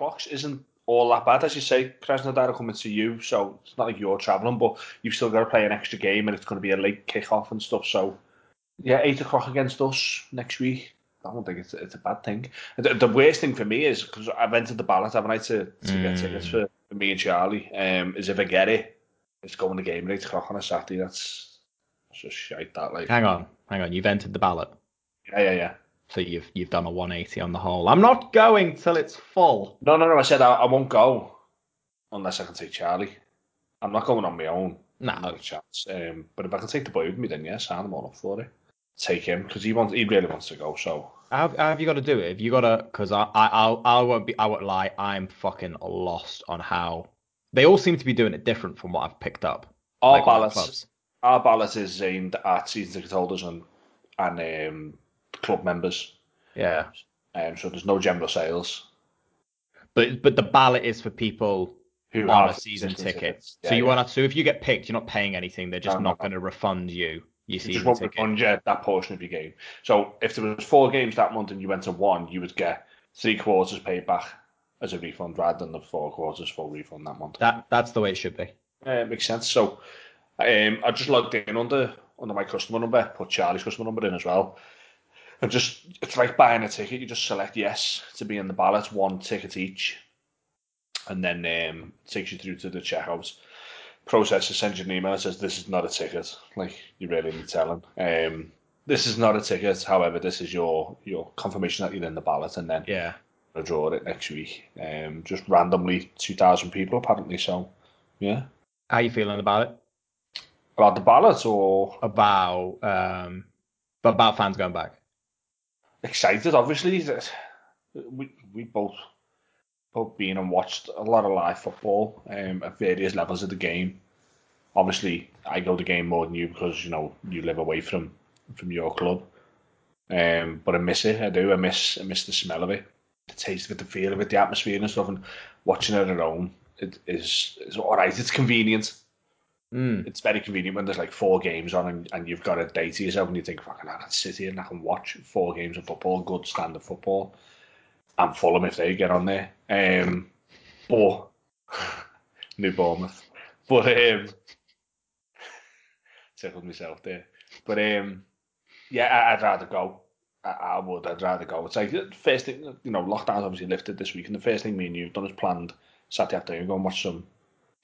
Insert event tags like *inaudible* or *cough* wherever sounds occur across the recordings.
o'clocks isn't all that bad, as you say. Krasnodar are coming to you, so it's not like you're travelling, but you've still got to play an extra game, and it's going to be a late kick-off and stuff. So, yeah, eight o'clock against us next week. I don't think it's it's a bad thing. The, the worst thing for me is because I've entered the ballot, haven't I, to, to mm. get tickets for, for, me and Charlie. Um, is if I get it, it's going to game at eight o'clock on a Saturday. That's, that's just shite. That like. Hang on, hang on. You've entered the ballot. Yeah, yeah, yeah. So you've you've done a 180 on the whole. I'm not going till it's full. No, no, no. I said I, I won't go unless I can take Charlie. I'm not going on my own. No, not a chance. Um, but if I can take the boy with me, then yes, I'm all up for it. Take him because he wants, he really wants to go. So how, how have you got to do it? Have you got to? Because I, I, I, I won't be. I won't lie. I'm fucking lost on how they all seem to be doing it different from what I've picked up. Our like ballot, our ballot is aimed at season ticket holders and and um, club members. Yeah. Um, so there's no general sales. But but the ballot is for people who have a season ticket. Yeah, so you yeah. want to, so if you get picked, you're not paying anything. They're just no, not no. going to refund you. You just won't ticket. refund you that portion of your game. So if there was four games that month and you went to one, you would get three quarters paid back as a refund rather than the four quarters full refund that month. That that's the way it should be. Uh, makes sense. So um, I just logged in under under my customer number, put Charlie's customer number in as well. And just it's like buying a ticket. You just select yes to be in the ballot, one ticket each, and then um, takes you through to the checkout process. Sends you an email that says this is not a ticket. Like you really need telling. Um, this is not a ticket. However, this is your your confirmation that you're in the ballot, and then yeah, I draw it next week. Um, just randomly, two thousand people apparently. So yeah. How you feeling about it? About the ballot or about um, about fans going back? Excited. Obviously, we we both both been and watched a lot of live football um, at various levels of the game. Obviously, I go to the game more than you because you know you live away from from your club. Um, but I miss it. I do. I miss I miss the smell of it, the taste of it, the feel of it, the atmosphere and stuff. And watching it at home, it is is all right. It's convenient. Mm. It's very convenient when there's like four games on and, and you've got a day to yourself and you think, fucking, I can sit here and I can watch four games of football, good standard football. And Fulham if they get on there. Um, but *laughs* New Bournemouth. But um, *laughs* tickled myself there. But um, yeah, I, would rather go. I, I, would. I'd rather go. It's like the first thing, you know, lockdown's obviously lifted this week, and the first thing me and you've done is planned Saturday afternoon go and watch some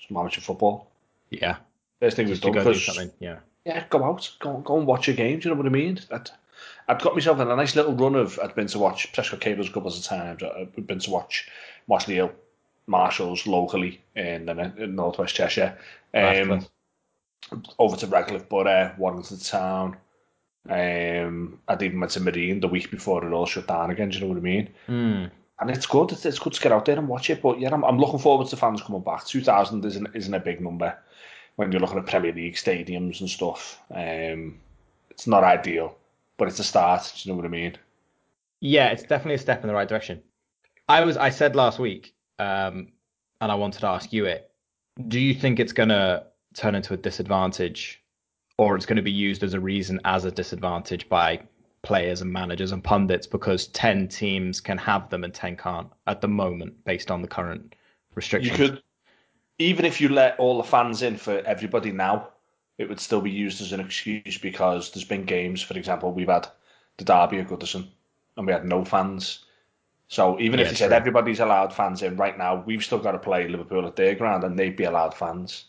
some amateur football. Yeah, First thing we've done. Go do. Yeah. Yeah, go out, go go and watch a game. Do you know what I mean? I'd, I'd got myself in a nice little run of. I'd been to watch Prescot Cables a couple of times. I'd been to watch Mossley Marshalls locally in, in Northwest Cheshire. Um, over to Radcliffe Borough, Warrington Town. Um, I'd even went to Marine the week before it all shut down again. Do you know what I mean? Mm. And it's good. It's, it's good to get out there and watch it. But yeah, I'm, I'm looking forward to fans coming back. Two thousand isn't isn't a big number when you're looking at Premier League stadiums and stuff. Um, it's not ideal, but it's a start. Do you know what I mean? Yeah, it's definitely a step in the right direction. I was I said last week, um, and I wanted to ask you it. Do you think it's going to turn into a disadvantage, or it's going to be used as a reason as a disadvantage by players and managers and pundits because ten teams can have them and ten can't at the moment based on the current restrictions? You could even if you let all the fans in for everybody now, it would still be used as an excuse because there's been games, for example, we've had the Derby at Goodison and we had no fans. So even yeah, if you said everybody's allowed fans in right now, we've still got to play Liverpool at their ground and they'd be allowed fans.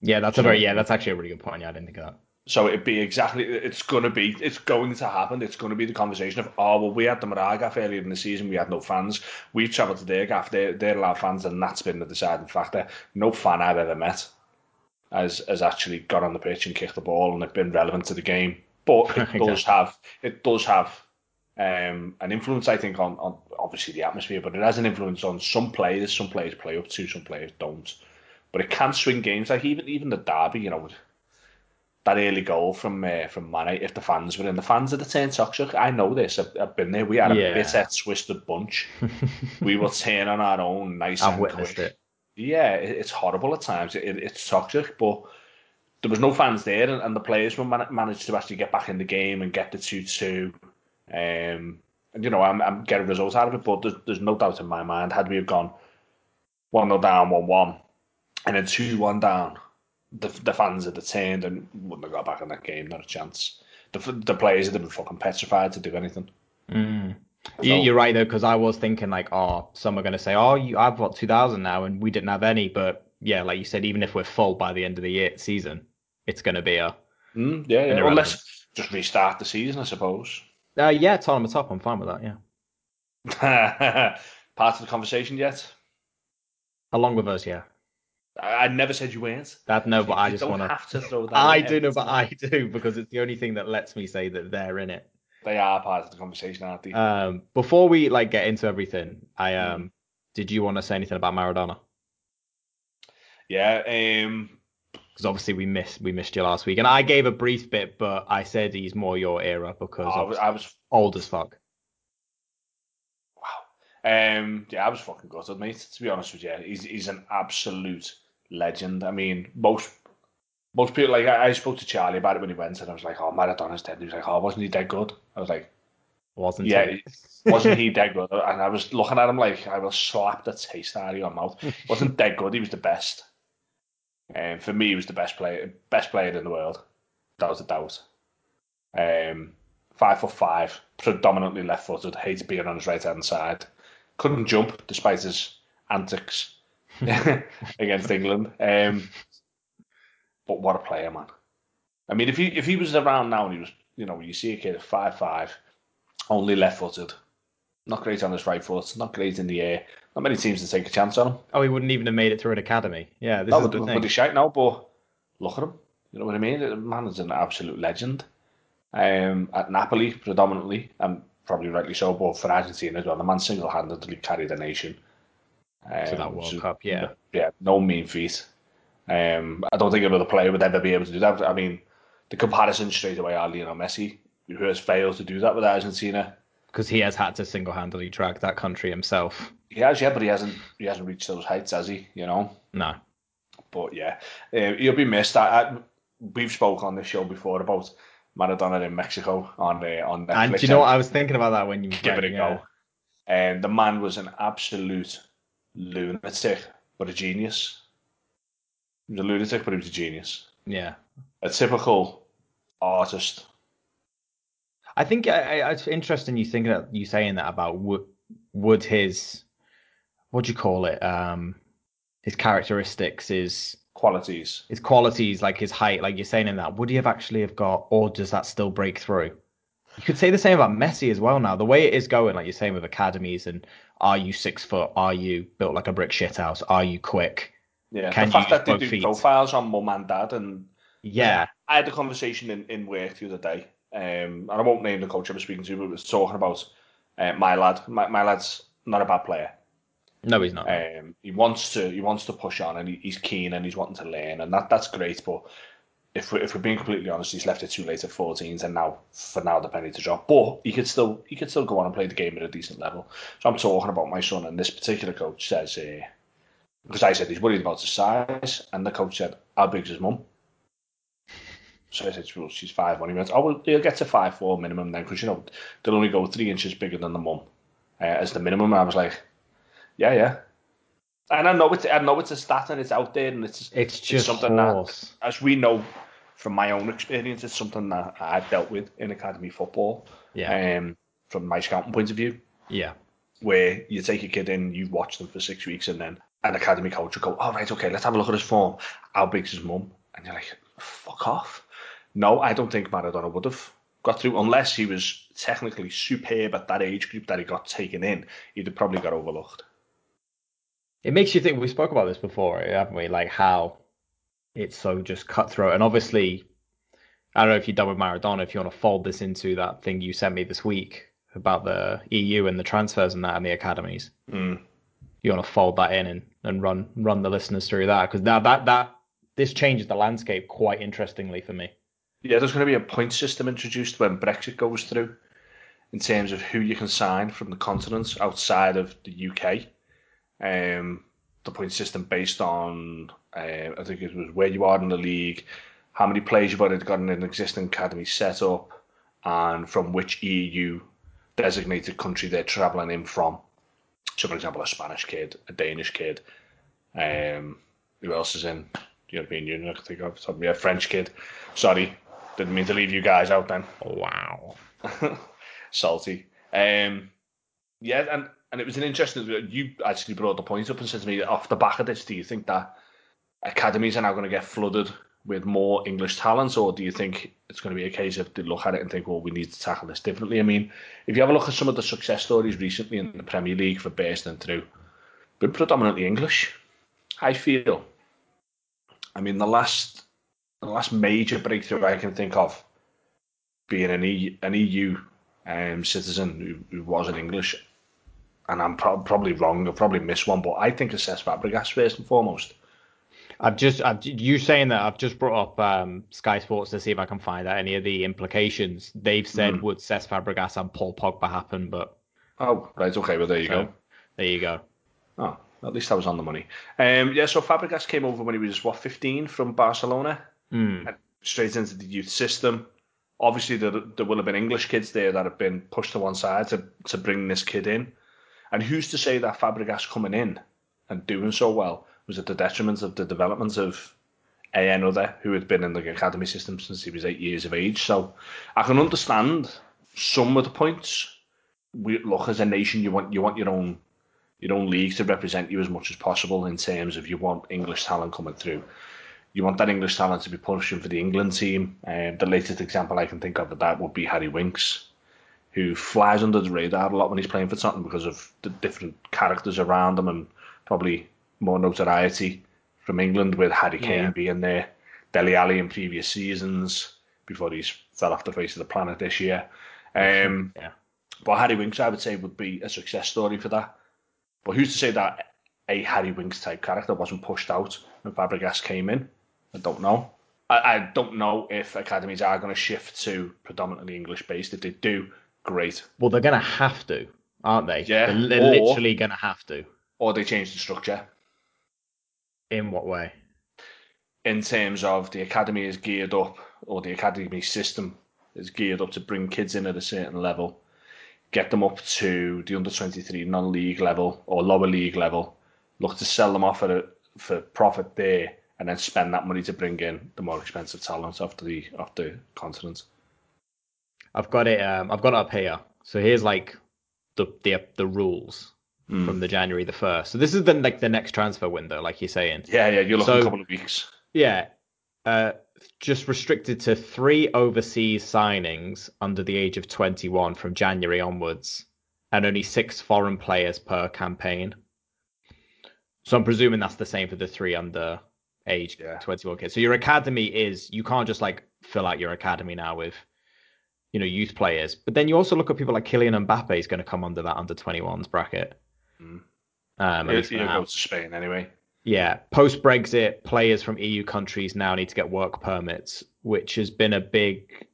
Yeah, that's a very yeah, that's actually a really good point. Yeah, I didn't think of that. So it'd be exactly, it's going to be, it's going to happen. It's going to be the conversation of, oh, well, we had the Maragaf earlier in the season, we had no fans. We travelled to their gaff, they're, they're allowed fans, and that's been the deciding factor. No fan I've ever met has, has actually got on the pitch and kicked the ball and it been relevant to the game. But *laughs* it exactly. does have, it does have um, an influence, I think, on, on obviously the atmosphere, but it has an influence on some players. Some players play up to, some players don't. But it can swing games, like even even the derby, you know, that early goal from uh, from Mane if the fans were in. The fans of the turn toxic. I know this. I've, I've been there. We had a yeah. bitter, twisted bunch. *laughs* we were turn on our own nice I've and witnessed quick. it. Yeah, it, it's horrible at times. It, it's toxic, but there was no fans there, and, and the players were man- managed to actually get back in the game and get the two two. Um, you know, I'm, I'm getting results out of it, but there's, there's no doubt in my mind, had we have gone 1 0 down, 1 1, and then 2 1 down, the, the fans had turned and wouldn't have got back in that game, not a chance. The, the players had been fucking petrified to do anything. Mm. So, You're right though, because I was thinking like, oh, some are going to say, oh, you, I've got 2,000 now, and we didn't have any. But yeah, like you said, even if we're full by the end of the year season, it's going to be a mm, yeah, yeah. Well, let's just restart the season, I suppose. Uh, yeah, Tottenham top. I'm fine with that. Yeah. *laughs* Part of the conversation yet? Along with us, yeah. I, never said you weren't. That no, but I just want to have to throw that. I do know, but I do because it's the only thing that lets me say that they're in it. They are part of the conversation, aren't they? Um, before we like get into everything, I um, mm. did you want to say anything about Maradona? Yeah, um, because obviously we missed we missed you last week, and I gave a brief bit, but I said he's more your era because I was, I was old as fuck. Wow. Um. Yeah, I was fucking gutted, mate. To be honest with you, he's he's an absolute legend. I mean, most most people like I, I spoke to Charlie about it when he went, and I was like, "Oh, Maradona's dead." And he was like, "Oh, wasn't he dead good?" I was like, "Wasn't yeah, he? wasn't *laughs* he dead good?" And I was looking at him like, "I will slap the taste out of your mouth." wasn't dead good. He was the best. And um, for me, he was the best player, best player in the world. That was a doubt. Um, five foot five, predominantly left-footed. Hated being on his right-hand side. Couldn't jump despite his antics *laughs* against England. Um, but what a player, man! I mean, if he if he was around now and he was, you know, you see a kid at five five, only left-footed, not great on his right foot, not great in the air. Not many teams to take a chance on him. Oh, he wouldn't even have made it through an academy. Yeah, this no, is the thing. But shite now, but look at him. You know what I mean? The man is an absolute legend. Um, at Napoli, predominantly, and probably rightly so, but for Argentina as well. The man single-handedly carried the nation. Um, to that World Cup, yeah. Yeah, no mean feat. Um, I don't think another player would ever be able to do that. I mean, the comparison straight away are Lionel Messi, who has failed to do that with Argentina because he has had to single-handedly drag that country himself. He has, yeah, but he hasn't he hasn't reached those heights, has he? You know. No. But yeah, uh, he'll be missed. I, I, we've spoke on this show before about Maradona in Mexico on uh, on Netflix. And do you know what I was thinking about that when you give it a yeah. go? And the man was an absolute lunatic, but a genius. He was a lunatic, but he was a genius. Yeah. A typical artist I think I, I, it's interesting you think that you saying that about would would his what do you call it um his characteristics his qualities his qualities like his height like you're saying in that would he have actually have got or does that still break through you could say the same about Messi as well now the way it is going like you're saying with academies and are you six foot are you built like a brick shithouse are you quick yeah Can the fact that they do feet? profiles on mum and dad and yeah I had a conversation in, in work the other day um, and I won't name the coach I was speaking to, but was talking about uh, my lad. My, my lad's not a bad player. No, he's not. Um, he wants to he wants to push on, and he, he's keen, and he's wanting to learn, and that that's great. But if we're, if we're being completely honest, he's left it too late at 14s, and now for now the penny to drop. But he could still he could still go on and play the game at a decent level. So I'm talking about my son, and this particular coach says, uh, because I said he's worried about his size, and the coach said, "How big's his mum?" So I said, well, she's five one. He went, oh, well, he'll get to five four minimum then, because, you know, they'll only go three inches bigger than the mum uh, as the minimum. And I was like, yeah, yeah. And I know it's I know it's a stat and it's out there and it's it's just it's something horse. that, as we know from my own experience, it's something that I've dealt with in academy football. Yeah. Um, from my scouting point of view. Yeah. Where you take a kid in, you watch them for six weeks, and then an academy coach will go, "All oh, right, okay, let's have a look at his form. How big's his mum?" And you're like, "Fuck off." No, I don't think Maradona would have got through unless he was technically superb at that age group that he got taken in. He'd have probably got overlooked. It makes you think. We spoke about this before, haven't we? Like how it's so just cutthroat, and obviously, I don't know if you're done with Maradona. If you want to fold this into that thing you sent me this week about the EU and the transfers and that and the academies, mm. you want to fold that in and, and run run the listeners through that because now that that this changes the landscape quite interestingly for me. Yeah, there's going to be a point system introduced when Brexit goes through in terms of who you can sign from the continent outside of the UK. Um, the point system based on, uh, I think it was where you are in the league, how many players you've already got in an existing academy set up, and from which EU designated country they're travelling in from. So, for example, a Spanish kid, a Danish kid, um, who else is in the European Union? I can think of something. Yeah, French kid. Sorry, didn't mean to leave you guys out then. Wow. *laughs* Salty. Um, yeah, and and it was an interesting. You actually brought the point up and said to me, off the back of this, do you think that academies are now going to get flooded with more English talents, or do you think it's going to be a case of they look at it and think, well, we need to tackle this differently? I mean, if you have a look at some of the success stories recently in the Premier League for bursting through, been predominantly English. I feel. I mean, the last the last major breakthrough I can think of being an, e, an EU um, citizen who, who wasn't English, and I'm pro- probably wrong, I've probably missed one, but I think it's Cesc Fabregas first and foremost. I've just, I've, you saying that, I've just brought up um, Sky Sports to see if I can find out any of the implications. They've said mm. would Cesc Fabregas and Paul Pogba happen, but. Oh, right, okay, well, there you so, go. There you go. Oh, at least I was on the money. Um, yeah, so Fabregas came over when he was, what, 15 from Barcelona? Mm. Straight into the youth system. Obviously, there, there will have been English kids there that have been pushed to one side to, to bring this kid in. And who's to say that Fabregas coming in and doing so well was at the detriment of the development of a another who had been in the academy system since he was eight years of age. So I can understand some of the points. We look as a nation, you want you want your own your own league to represent you as much as possible in terms of you want English talent coming through. You want that English talent to be pushing for the England team. Um, the latest example I can think of of that would be Harry Winks, who flies under the radar a lot when he's playing for Tottenham because of the different characters around him and probably more notoriety from England with Harry Kane yeah. being there, Dele Alli in previous seasons before he's fell off the face of the planet this year. Um, *laughs* yeah. But Harry Winks, I would say, would be a success story for that. But who's to say that a Harry Winks type character wasn't pushed out when Fabregas came in? I don't know. I, I don't know if academies are going to shift to predominantly English based. If they do, great. Well, they're going to have to, aren't they? Yeah. They're, they're or, literally going to have to. Or they change the structure. In what way? In terms of the academy is geared up, or the academy system is geared up to bring kids in at a certain level, get them up to the under 23 non league level or lower league level, look to sell them off at a, for profit there, and then spend that money to bring in the more expensive talent off the off the continent. I've got it. Um, I've got it up here. So here's like the the the rules mm. from the January the first. So this is the like the next transfer window, like you're saying. Yeah, yeah, you're looking so, a couple of weeks. Yeah, uh, just restricted to three overseas signings under the age of 21 from January onwards, and only six foreign players per campaign. So I'm presuming that's the same for the three under age yeah. 21 kids. So your academy is you can't just like fill out your academy now with you know youth players, but then you also look at people like Kylian Mbappe is going to come under that under 21s bracket. Mm. Um, he'll, he'll go to Spain anyway. Yeah, post Brexit, players from EU countries now need to get work permits, which has been a big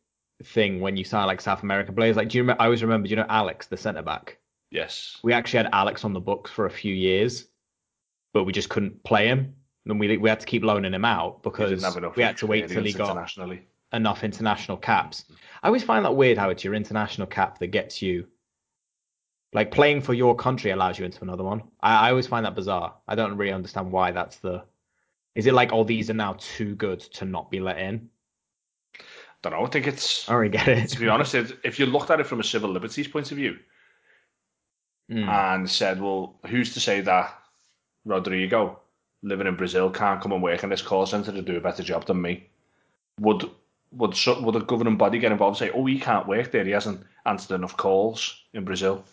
thing when you sign like South American players. Like, do you remember? I always remember, do you know Alex, the centre back? Yes. We actually had Alex on the books for a few years, but we just couldn't play him. And we we had to keep loaning him out because we had to wait till he got enough international caps. I always find that weird how it's your international cap that gets you like playing for your country allows you into another one. I, I always find that bizarre. I don't really understand why that's the. Is it like all oh, these are now too good to not be let in? I don't know. I think it's. I already get it. To be honest, if you looked at it from a civil liberties point of view, mm. and said, "Well, who's to say that Rodrigo, living in Brazil, can't come and work in this call center to do a better job than me?" Would would would a governing body get involved and say, "Oh, he can't work there. He hasn't answered enough calls in Brazil."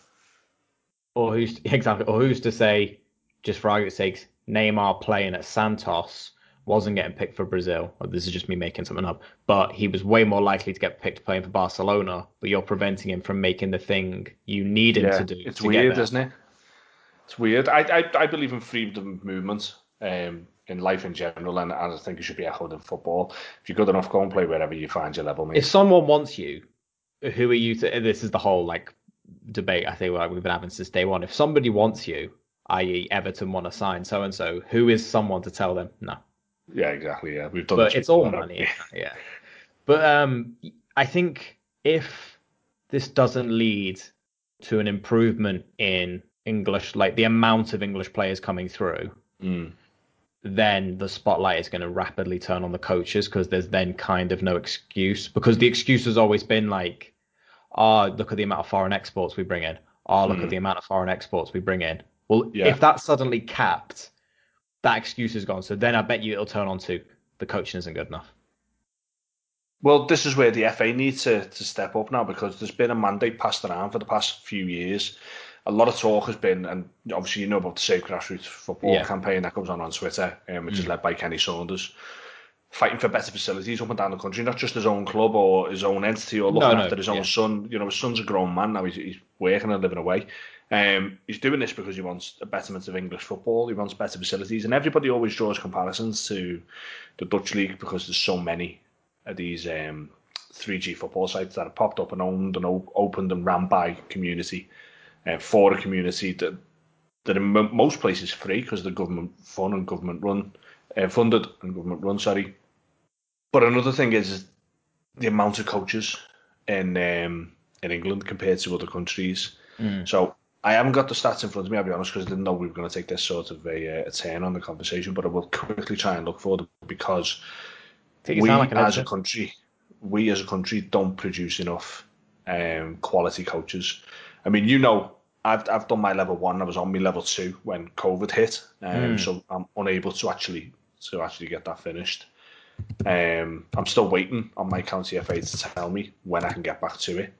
Or who's *laughs* exactly, or who's to say, just for argument's sake, Neymar playing at Santos wasn't getting picked for Brazil. This is just me making something up, but he was way more likely to get picked playing for Barcelona. But you're preventing him from making the thing you need him yeah, to do. It's to weird, isn't it? It's weird. I, I I believe in freedom of movement. Um, in life in general, and, and I think it should be echoed in football. If you're good enough, go and play wherever you find your level. Mate. If someone wants you, who are you to? This is the whole like debate I think like we've been having since day one. If somebody wants you, i.e., Everton want to sign so and so, who is someone to tell them no? Yeah, exactly. Yeah, we've done. But it's all money. yeah, but um, I think if this doesn't lead to an improvement in English, like the amount of English players coming through, Mm. then the spotlight is going to rapidly turn on the coaches because there's then kind of no excuse because the excuse has always been like, oh, look at the amount of foreign exports we bring in. Oh, look Mm. at the amount of foreign exports we bring in. Well, Yeah. if that's suddenly capped, that excuse is gone. So then I bet you it'll turn on to the coaching isn't good enough. Well, this is where the FA needs to, to step up now because there's been a mandate passed around for the past few years. A lot of talk has been, and obviously you know about the Save Grassroots Football Yeah. campaign that goes on on Twitter, um, which is Mm. led by Kenny Saunders, fighting for better facilities up and down the country, not just his own club or his own entity or looking No, no, after his own yeah. son. You know, his son's a grown man now; he's, he's working and living away. Um, he's doing this because he wants a betterment of English football. He wants better facilities, and everybody always draws comparisons to the Dutch league because there's so many of these um, 3G football sites that have popped up and owned and o- opened and ran by community uh, for a community that that in mo- most places free because the government fund and government run uh, funded and government run. Sorry, but another thing is, the amount of coaches in um, in England compared to other countries. Mm. So I haven't got the stats in front of me. I'll be honest because I didn't know we were going to take this sort of a, uh, a turn on the conversation. But I will quickly try and look for them because we like as a country, we as a country don't produce enough um, quality coaches. I mean, you know, I've I've done my level one. I was on my level two when COVID hit, um, Mm. so I'm unable to actually to actually get that finished. Um, I'm still waiting on my county FA to tell me when I can get back to it.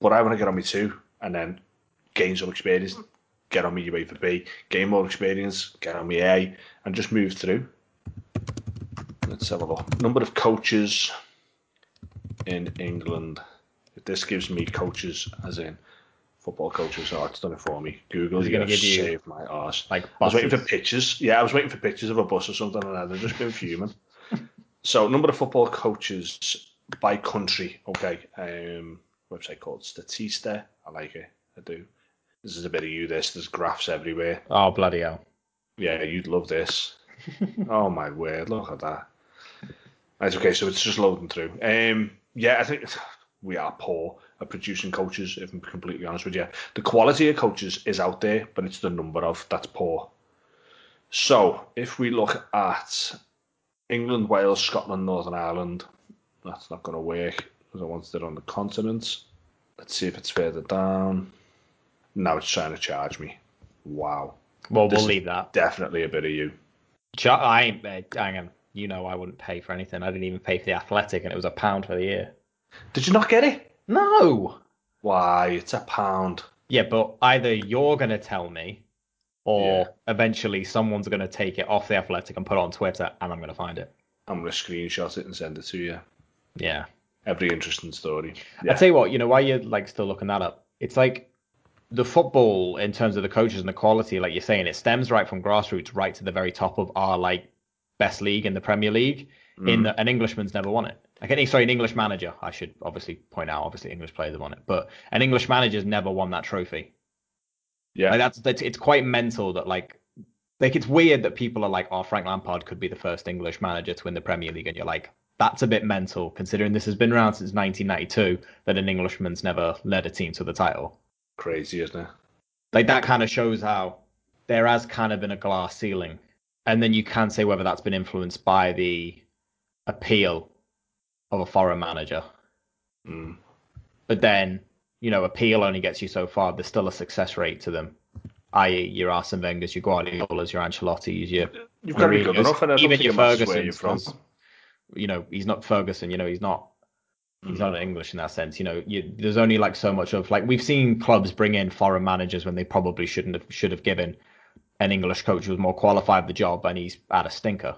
But I want to get on my two and then gain some experience, get on my UEFA B, gain more experience, get on my A, and just move through. Let's have a look. Number of coaches in England. If this gives me coaches, as in football coaches, oh, it's done it for me. Google, Is it you gonna have give you- saved my arse. Like I was waiting for pictures. Yeah, I was waiting for pictures of a bus or something, and I'd just been fuming. So, number of football coaches by country. Okay, um, website called Statista. I like it. I do. This is a bit of you. This there's graphs everywhere. Oh bloody hell! Yeah, you'd love this. *laughs* oh my word! Look at that. Right, okay, so it's just loading through. Um, yeah, I think we are poor at producing coaches. If I'm completely honest with you, the quality of coaches is out there, but it's the number of that's poor. So if we look at England, Wales, Scotland, Northern Ireland, that's not going to work because I wanted it on the continent. Let's see if it's further down. Now it's trying to charge me. Wow, Well, This we'll leave that. definitely a bit of you. Ch- I ain't. uh, Hang on. You know I wouldn't pay for anything. I didn't even pay for the athletic, and it was a pound for the year. Did you not get it? No. Why? It's a pound. Yeah, but either you're gonna tell me, or Yeah. eventually someone's gonna take it off the athletic and put it on Twitter, and I'm gonna find it. I'm gonna screenshot it and send it to you. Yeah. Every interesting story. I Yeah. tell you what, you know, why you're like still looking that up, it's like the football in terms of the coaches and the quality, like you're saying, it stems right from grassroots right to the very top of our like best league in the Premier League. In Mm. the, an Englishman's never won it. Like any sorry, an English manager, I should obviously point out, obviously English players have won it, but an English manager's never won that trophy. Yeah. Like that's, that's it's quite mental that like like it's weird that people are like, oh, Frank Lampard could be the first English manager to win the Premier League, and you're like, that's a bit mental considering this has been around since 1992 that an Englishman's never led a team to the title. Crazy, isn't it? Like that kind of shows how there has kind of been a glass ceiling, and then you can say whether that's been influenced by the appeal of a foreign manager. Mm. But then, you know, appeal only gets you so far. There's still a success rate to them, i.e., your Arsene Wenger's, your Guardiola's, your Ancelotti's, your You've got to be good enough, and I even your it matters where you're Ferguson's. You know, he's not Ferguson. You know, he's not. He's Mm. not English in that sense. You know, you, there's only like so much of like we've seen clubs bring in foreign managers when they probably shouldn't have should have given an English coach who was more qualified the job, and he's had a stinker.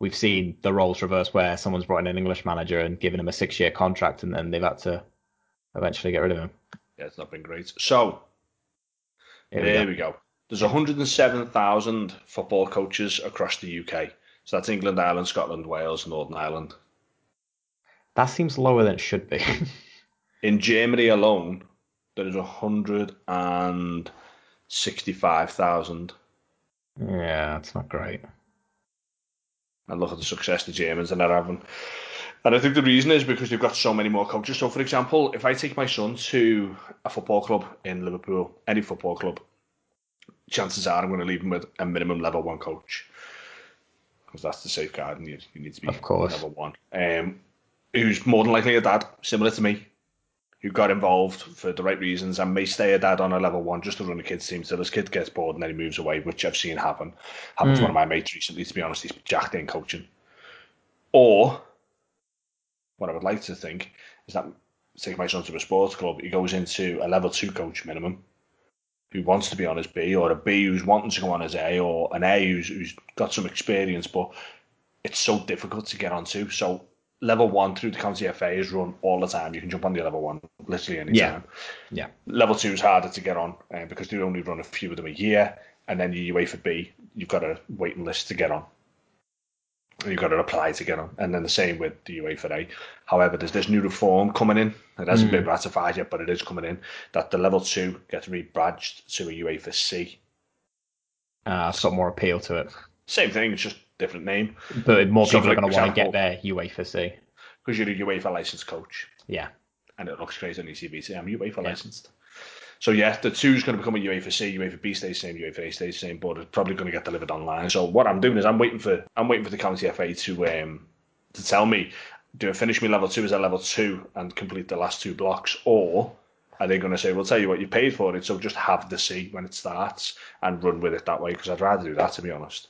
We've seen the roles reverse where someone's brought in an English manager and given him a six year contract, and then they've had to eventually get rid of him. Yeah, it's not been great. So Here we there go. we go. There's 107,000 football coaches across the UK. So that's England, Ireland, Scotland, Wales, Northern Ireland. That seems lower than it should be. *laughs* In Germany alone, there is 165,000. yeah, that's not great. And look at the success the Germans are having. And I think the reason is because they've got so many more coaches. So, for example, if I take my son to a football club in Liverpool, any football club, chances are I'm going to leave him with a minimum level one coach because that's the safeguard, and you, you need to be of course. level one. Um, who's more than likely a dad, similar to me, who got involved for the right reasons and may stay a dad on a level one just to run a kids team till his kid gets bored and then he moves away, which I've seen happen. Happened mm. to one of my mates recently, to be honest. He's jacked in coaching. Or what I would like to think is that take my son to a sports club, he goes into a level two coach minimum who wants to be on his B, or a B who's wanting to go on his A, or an A who's, who's got some experience, but it's so difficult to get onto. So level one through the county FA is run all the time. You can jump on the level one literally any yeah. time. Yeah. Level two is harder to get on uh, because they only run a few of them a year, and then your UEFA B, you've got a waiting list to get on. You've got to apply to get on, and then the same with the UEFA A. However, there's this new reform coming in. It hasn't mm. been ratified yet, but it is coming in that the level two gets rebadged to a UEFA C. Uh, it's got more appeal to it. Same thing, it's just different name. But more people like, are going to want to get their UEFA C. Because you're a UEFA licensed coach. Yeah. And it looks great on your CV. So I'm UEFA yeah. licensed. So yeah, the two is going to become a UEFA C, UEFA B stays the same, UEFA A stays the same, but it's probably going to get delivered online. So what I'm doing is I'm waiting for I'm waiting for the county FA to um to tell me do I finish me level two as a level two and complete the last two blocks, or are they going to say, "We'll tell you what you paid for it, so just have the C when it starts and run with it that way"? Because I'd rather do that, to be honest.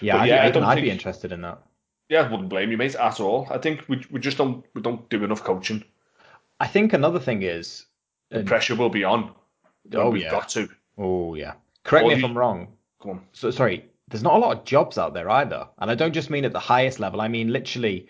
Yeah, yeah, I, I don't I'd think, be interested in that. Yeah, I wouldn't blame you, mate, at all. I think we we just don't we don't do enough coaching. I think another thing is the pressure will be on. Oh We've yeah. got to. Oh yeah. Correct me if I'm wrong. Come on. So sorry. There's not a lot of jobs out there either, and I don't just mean at the highest level. I mean literally.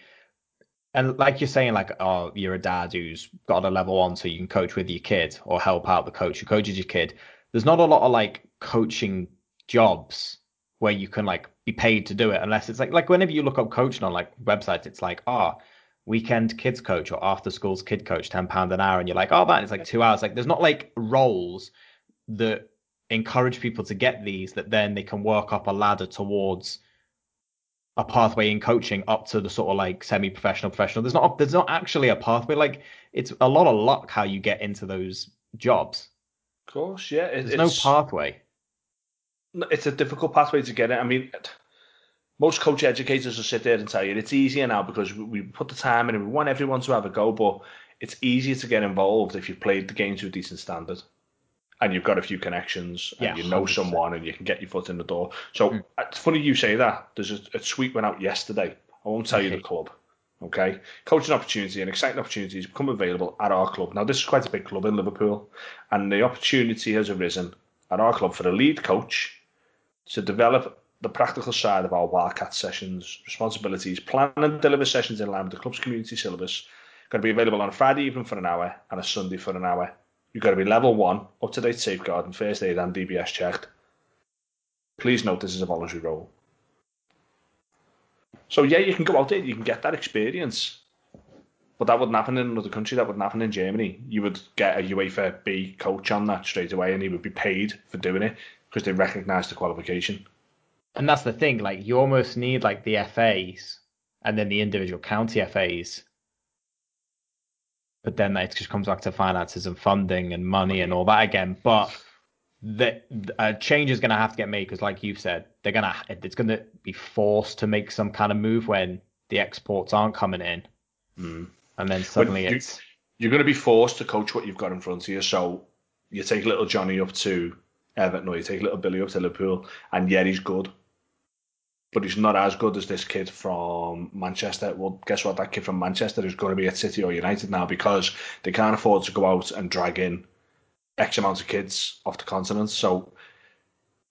And like you're saying, like, oh, you're a dad who's got a level one, so you can coach with your kid or help out the coach who coaches your kid. There's not a lot of like coaching jobs where you can like be paid to do it, unless it's like like whenever you look up coaching on like websites, it's like, ah, oh, weekend kids coach or after schools kid coach, ten pound an hour, and you're like, oh, that is like two hours. Like, there's not like roles that encourage people to get these that then they can work up a ladder towards a pathway in coaching up to the sort of like semi-professional professional. There's not there's not actually a pathway. Like it's a lot of luck how you get into those jobs. Of course yeah it, there's no pathway. It's a difficult pathway to get it i mean most coach educators will sit there and tell you it's easier now because we put the time in and we want everyone to have a go, but it's easier to get involved if you've played the game to a decent standard and you've got a few connections and yeah, you know 100%. someone and you can get your foot in the door. So mm. it's funny you say that. There's a, a tweet went out yesterday. I won't tell you the club. Okay, coaching opportunity and exciting opportunities become available at our club. Now this is quite a big club in Liverpool, and the opportunity has arisen at our club for a lead coach to develop the practical side of our Wildcat sessions, responsibilities, plan and deliver sessions in line with the club's community syllabus. Going to be available on a Friday evening for an hour and a Sunday for an hour. You've got to be level one, up to date safeguard and first aid and DBS checked. Please note this is a voluntary role. So yeah, you can go out there, you can get that experience. But that wouldn't happen in another country. That wouldn't happen in Germany. You would get a UEFA B coach on that straight away, and he would be paid for doing it because they recognise the qualification and that's the thing. Like you almost need like the FAs and then the individual county FAs. But then it just comes back to finances and funding and money and all that again. But the, a change is going to have to get made because, like you've said, they're gonna it's going to be forced to make some kind of move when the exports aren't coming in, mm. and then suddenly you, it's you're going to be forced to coach what you've got in front of you. So you take little Johnny up to Everton, or you take little Billy up to Liverpool, and yeah, he's good but he's not as good as this kid from Manchester. Well, guess what? That kid from Manchester is going to be at City or United now because they can't afford to go out and drag in X amount of kids off the continent. So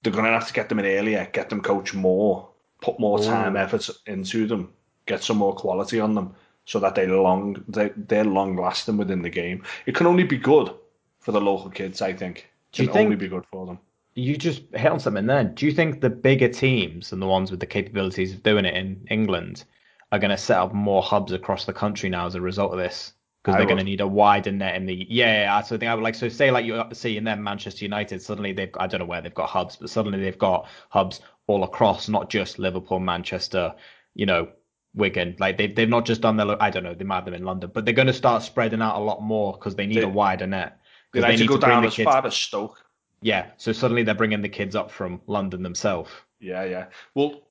they're going to have to get them in earlier, get them coach more, put more time, Ooh. effort into them, get some more quality on them, so that they long they they're long lasting within the game. It can only be good for the local kids, I think. It can think, only be good for them you just hit on something there. Do you think the bigger teams and the ones with the capabilities of doing it in England are going to set up more hubs across the country now as a result of this? Because they're going to need a wider net in the yeah. yeah so I think I would like so say like you see in them Manchester United suddenly they've I don't know where they've got hubs, but suddenly they've got hubs all across, not just Liverpool, Manchester, you know, Wigan. Like they've they've not just done their. I don't know. They might have them in London, but they're going to start spreading out a lot more because they need They- a wider net. They 'Cause need to go down as far as Stoke. Yeah, so suddenly they're bringing the kids up from London themselves. Yeah, yeah. Well,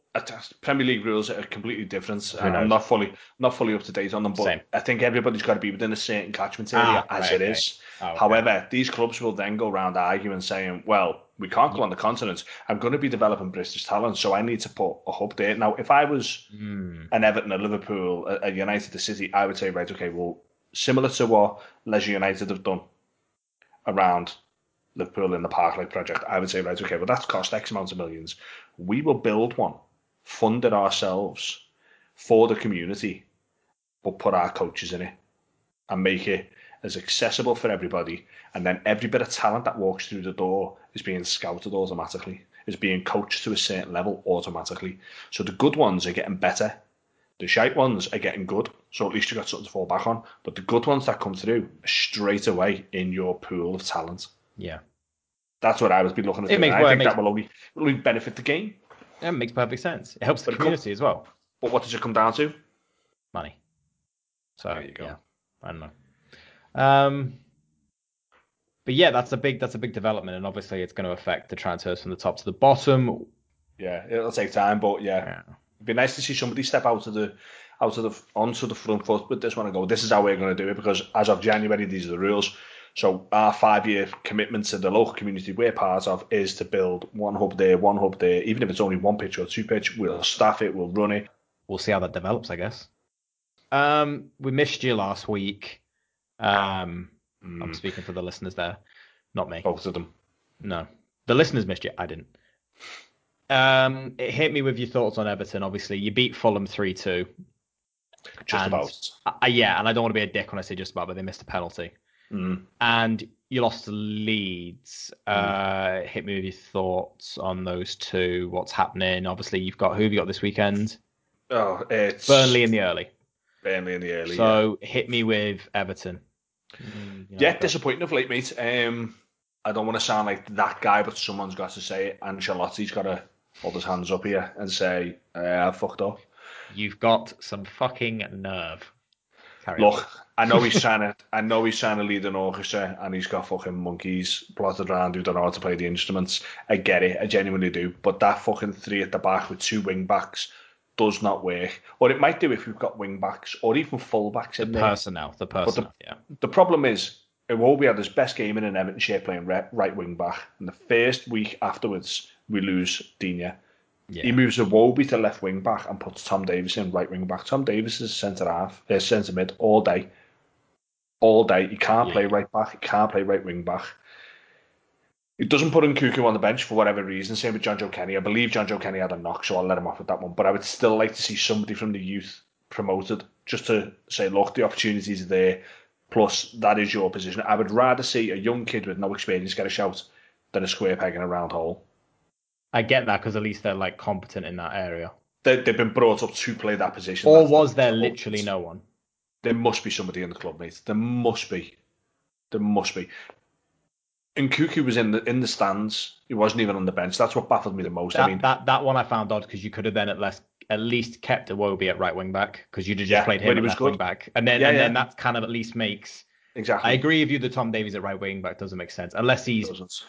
Premier League rules are completely different. I'm not fully not fully up to date on them, but Same. I think everybody's got to be within a certain catchment area Ah, as right, it okay. is. Oh, okay. However, these clubs will then go around arguing, saying, "Well, we can't go on the continent. I'm going to be developing British talent, so I need to put a hub there." Now, if I was Hmm. an Everton, a Liverpool, a, a United, a City, I would say, right, okay, well, similar to what Leisure United have done around Liverpool in the Parklife project, I would say, right, okay, well, that's cost X amount of millions. We will build one, fund it ourselves for the community, but put our coaches in it and make it as accessible for everybody. And then every bit of talent that walks through the door is being scouted automatically, is being coached to a certain level automatically. So the good ones are getting better. The shite ones are getting good, so at least you've got something to fall back on. But the good ones that come through straight away in your pool of talent. Yeah, That's what I was be looking at. It doing. makes- I well, it think makes- that will only, will only benefit the game. it makes perfect sense. It helps the But it com- community as well. But what does it come down to? Money. So There you go. yeah, I don't know. Um, but yeah, that's a big that's a big development, and obviously it's going to affect the transfers from the top to the bottom. Yeah, it'll take time, but yeah, Yeah. it'd be nice to see somebody step out of the out of the onto the front foot with this one and go, this is how we're going to do it because as of January, these are the rules. So our five year commitment to the local community we're part of is to build one hub there, one hub there. Even if it's only one pitch or two pitch, we'll staff it, we'll run it. We'll see how that develops, I guess. Um, we missed you last week. Um, I'm Mm, speaking for the listeners there, not me. both of them. No, the listeners missed you. I didn't. Um, it hit me with your thoughts on Everton. Obviously, you beat Fulham three two. Just And- about. Uh, yeah, and I don't want to be a dick when I say just about, but they missed a penalty. Mm. And you lost to Leeds. Uh, hit me with your thoughts on those two. What's happening? Obviously, you've got who have you got this weekend? Oh, it's Burnley in the early. Burnley in the early. yeah. So hit me with Everton. Mm, you know, Yeah, disappointing of late, mate. Um, I don't want to sound like that guy, but someone's got to say it. Ancelotti's got to hold his hands up here and say, uh, I fucked up. You've got some fucking nerve. Carry on. Look, I know he's trying to. I know he's trying to lead an orchestra, and he's got fucking monkeys plotted around who don't know how to play the instruments. I get it, I genuinely do. But that fucking three at the back with two wing backs does not work. Or it might do if we've got wing backs or even full backs in the there. personnel, the personnel. yeah. the problem is Iwobi had his best game in an Everton shirt playing right, right wing back, and the first week afterwards we lose Digne. Yeah. He moves Iwobi to left wing back and puts Tom Davies in right wing back. Tom Davies is centre half, uh, centre mid all day, all day. He can't Yeah. play right back. He can't play right wing back. He doesn't put in Nkounkou on the bench for whatever reason. Same with Jonjoe Kenny. I believe Jonjoe Kenny had a knock, so I'll let him off with that one. But I would still like to see somebody from the youth promoted, just to say, look, the opportunities are there. Plus, that is your position. I would rather see a young kid with no experience get a shout than a square peg in a round hole. I get that because at least they're like competent in that area. They, they've been brought up to play that position. Or That's- was there literally no one? There must be somebody in the club, mate. There must be. There must be. And Nkounkou was in the in the stands. He wasn't even on the bench. That's what baffled me the most. That, I mean, that that one I found odd because you could have then at least at least kept Iwobi at right wing back because you'd have just Yeah, played him at left good. wing back, and then Yeah, and yeah. then that kind of at least makes. exactly. I agree with you that Tom Davies at right wing back doesn't make sense unless he's Doesn't.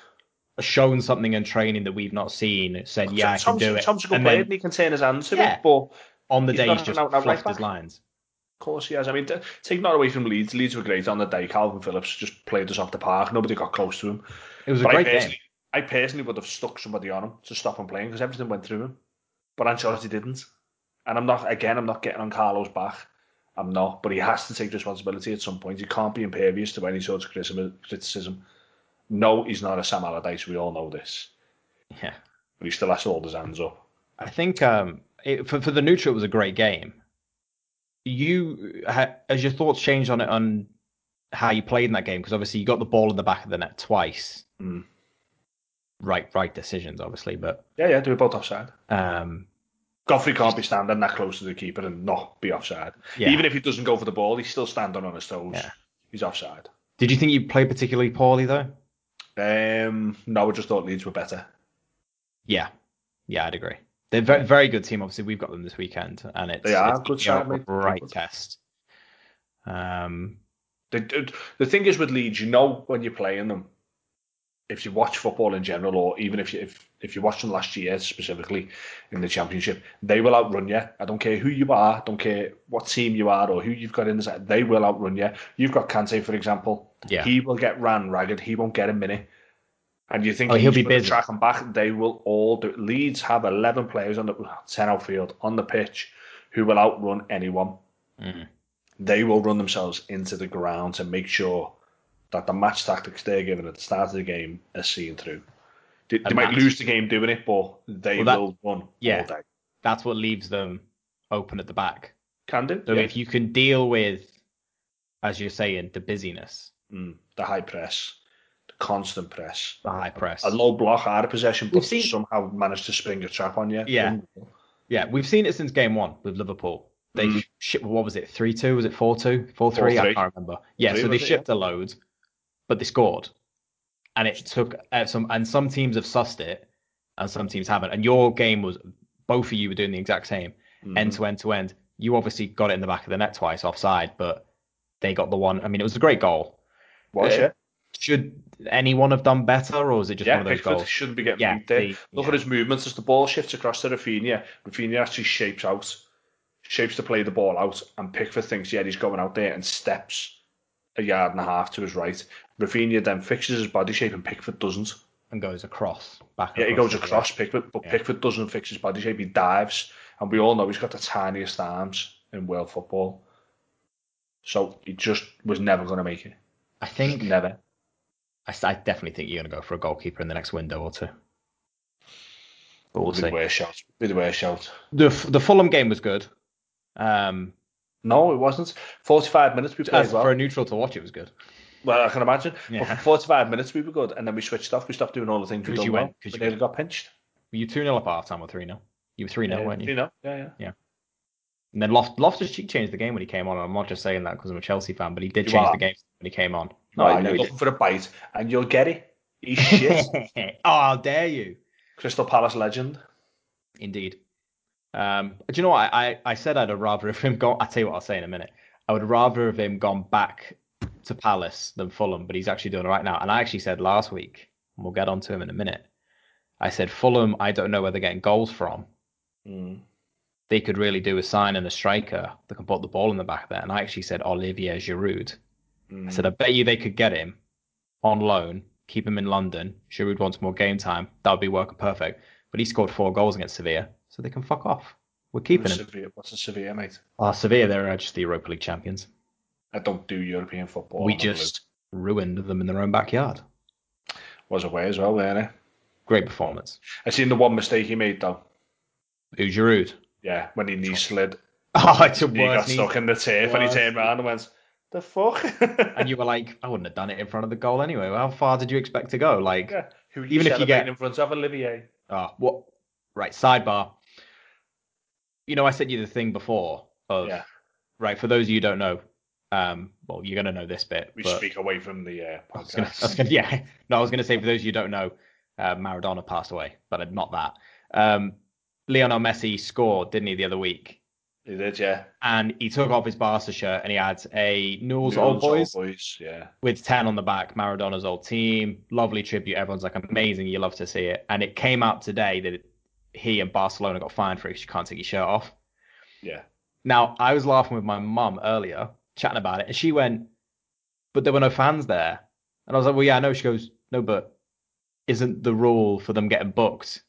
Shown something in training that we've not seen. Said yeah, I can do it, Tom's a good and player then and he can turn his hands to Yeah. it, but on the day he's just out-and-out right his lines. of course he has. I mean, take not away from Leeds. Leeds were great on the day. Kalvin Phillips just played us off the park. Nobody got close to him. It was a But I great game. personally, I personally would have stuck somebody on him to stop him playing because everything went through him. But Ancelotti didn't. And I'm not, again, I'm not getting on Carlo's back. I'm not. But he has to take responsibility at some point. He can't be impervious to any sort of criticism. No, he's not a Sam Allardyce. We all know this. Yeah. But he still has to hold his hands up. I think um, it, for for the neutral, it was a great game. You has your thoughts changed on it on how you played in that game? Because obviously you got the ball in the back of the net twice. Mm. Right, right decisions, obviously, but Yeah, yeah, do it both offside. um, Godfrey can't be standing that close to the keeper and not be offside. yeah. Even if he doesn't go for the ball, he's still standing on his toes. Yeah. He's offside. Did you think you played particularly poorly though? Um, no, I just thought Leeds were better. Yeah, yeah, I'd agree. They're very, very good team. Obviously, we've got them this weekend, and it's They are it's a good side, mate. Right test. Um, The, the thing is with Leeds, you know when you're playing them, if you watch football in general, or even if you if, if you watched them last year specifically in the championship, they will outrun you. I don't care who you are, I don't care what team you are or who you've got in the side, they will outrun you. You've got Kante, for example. Yeah. He will get ran ragged. He won't get a minute. And you think Oh, he'll he's be busy. track him back? They will all do. Leeds have 11 players on the 10 outfield on the pitch who will outrun anyone mm. they will run themselves into the ground to make sure that the match tactics they're given at the start of the game are seen through. They, they might lose the game doing it, but they Well, that- will run yeah. all day. That's what leaves them open at the back. Can do. So yeah. if you can deal with, as you're saying, the busyness, Mm, the high press, the constant press, the high press. a low block out of possession, but seen- somehow managed to spring a trap on you. Yeah. Yeah, we've seen it since game one with Liverpool. They Mm. shipped, what was it, 3 2? Was it 4 2? 4 3? I can't remember. Yeah, 4-3 so they was it, shipped a load, but they scored. And it took uh, some, and some teams have sussed it, and some teams haven't. And your game was, both of you were doing the exact same, Mhm. end to end to end. You obviously got it in the back of the net twice offside, but they got the one. I mean, it was a great goal. Was uh, yeah. Should anyone have done better, or was it just Yeah, one of those Pickford goals? shouldn't be getting Yeah, beat there. the- Look yeah. at his movements as the ball shifts across to Raphinha. Raphinha actually shapes out, shapes to play the ball out, and Pickford thinks, yeah, he's going out there and steps a yard and a half to his right. Raphinha then fixes his body shape and Pickford doesn't. And goes across. Back Yeah, he goes across Pickford, but Yeah. Pickford doesn't fix his body shape. He dives, and we all know he's got the tiniest arms in world football. So he just was never going to make it. I think Never. I definitely think you're going to go for a goalkeeper in the next window or two. But we'll the see. worst shout. Be the worst shout. The the Fulham game was good. Um, No, it wasn't. 45 minutes we played as well. for a neutral to watch, it was good. Well, I can imagine. But for 45 minutes we were good, and then we switched off. We stopped doing all the things we Because done you well. went- 'cause we you nearly got pinched. Were you two 0 up at half time or three 0 You were three 0 weren't you? You know? Yeah, yeah. Yeah. And then Loft, Loftus Cheek changed the game when he came on. I'm not just saying that because I'm a Chelsea fan, but he did You change are. the game when he came on. No, I you're looking for a bite, and you'll get it. He's shit. *laughs* oh, how dare you! Crystal Palace legend. Indeed. Um, do you know what? I, I, I said I'd have rather have him gone. I'll tell you what I'll say in a minute. I would rather have him gone back to Palace than Fulham, but he's actually doing it right now. And I actually said last week, and we'll get on to him in a minute. I said Fulham, I don't know where they're getting goals from. Mm. They could really do a sign and a striker that can put the ball in the back there. And I actually said Olivier Giroud. Mm. I said I bet you they could get him on loan, keep him in London. Giroud wants more game time. That would be working perfect. But he scored four goals against Sevilla, so they can fuck off. We're keeping him. Sevilla, what's a Sevilla, mate? Oh, Sevilla, they're uh, just the Europa League champions. I don't do European football. we just ruined them in their own backyard. was away as well, weren't? Great performance. I seen the one mistake he made though. Who's Giroud? Yeah, when he knee slid, *laughs* Oh, it's a he got knee. stuck in the turf, and he turned around and went, "The fuck?" And you were like, I wouldn't have done it in front of the goal anyway. How far did you expect to go? Like, yeah. Who Even if you get- in front of Olivier? Oh, what? Right, sidebar. You know, I sent you the thing before of Yeah. right. For those of you who don't know, um, well, you're gonna know this bit. We speak away from the uh, gonna, I was podcast. gonna, yeah, no, I was gonna say for those of you who don't know, uh, Maradona passed away, but not that. Um, Lionel Messi scored, didn't he, the other week? He did, yeah. And he took off his Barca shirt and he had a Newell's Newell's Old Boys boys, yeah. with 10 on the back, Maradona's old team. Lovely tribute. Everyone's like, amazing. You love to see it. And it came out today that he and Barcelona got fined for it 'cause you can't take your shirt off. Yeah. Now, I was laughing with my mum earlier, chatting about it, and she went, but there were no fans there. And I was like, well, yeah, I know. She goes, no, but isn't the rule for them getting booked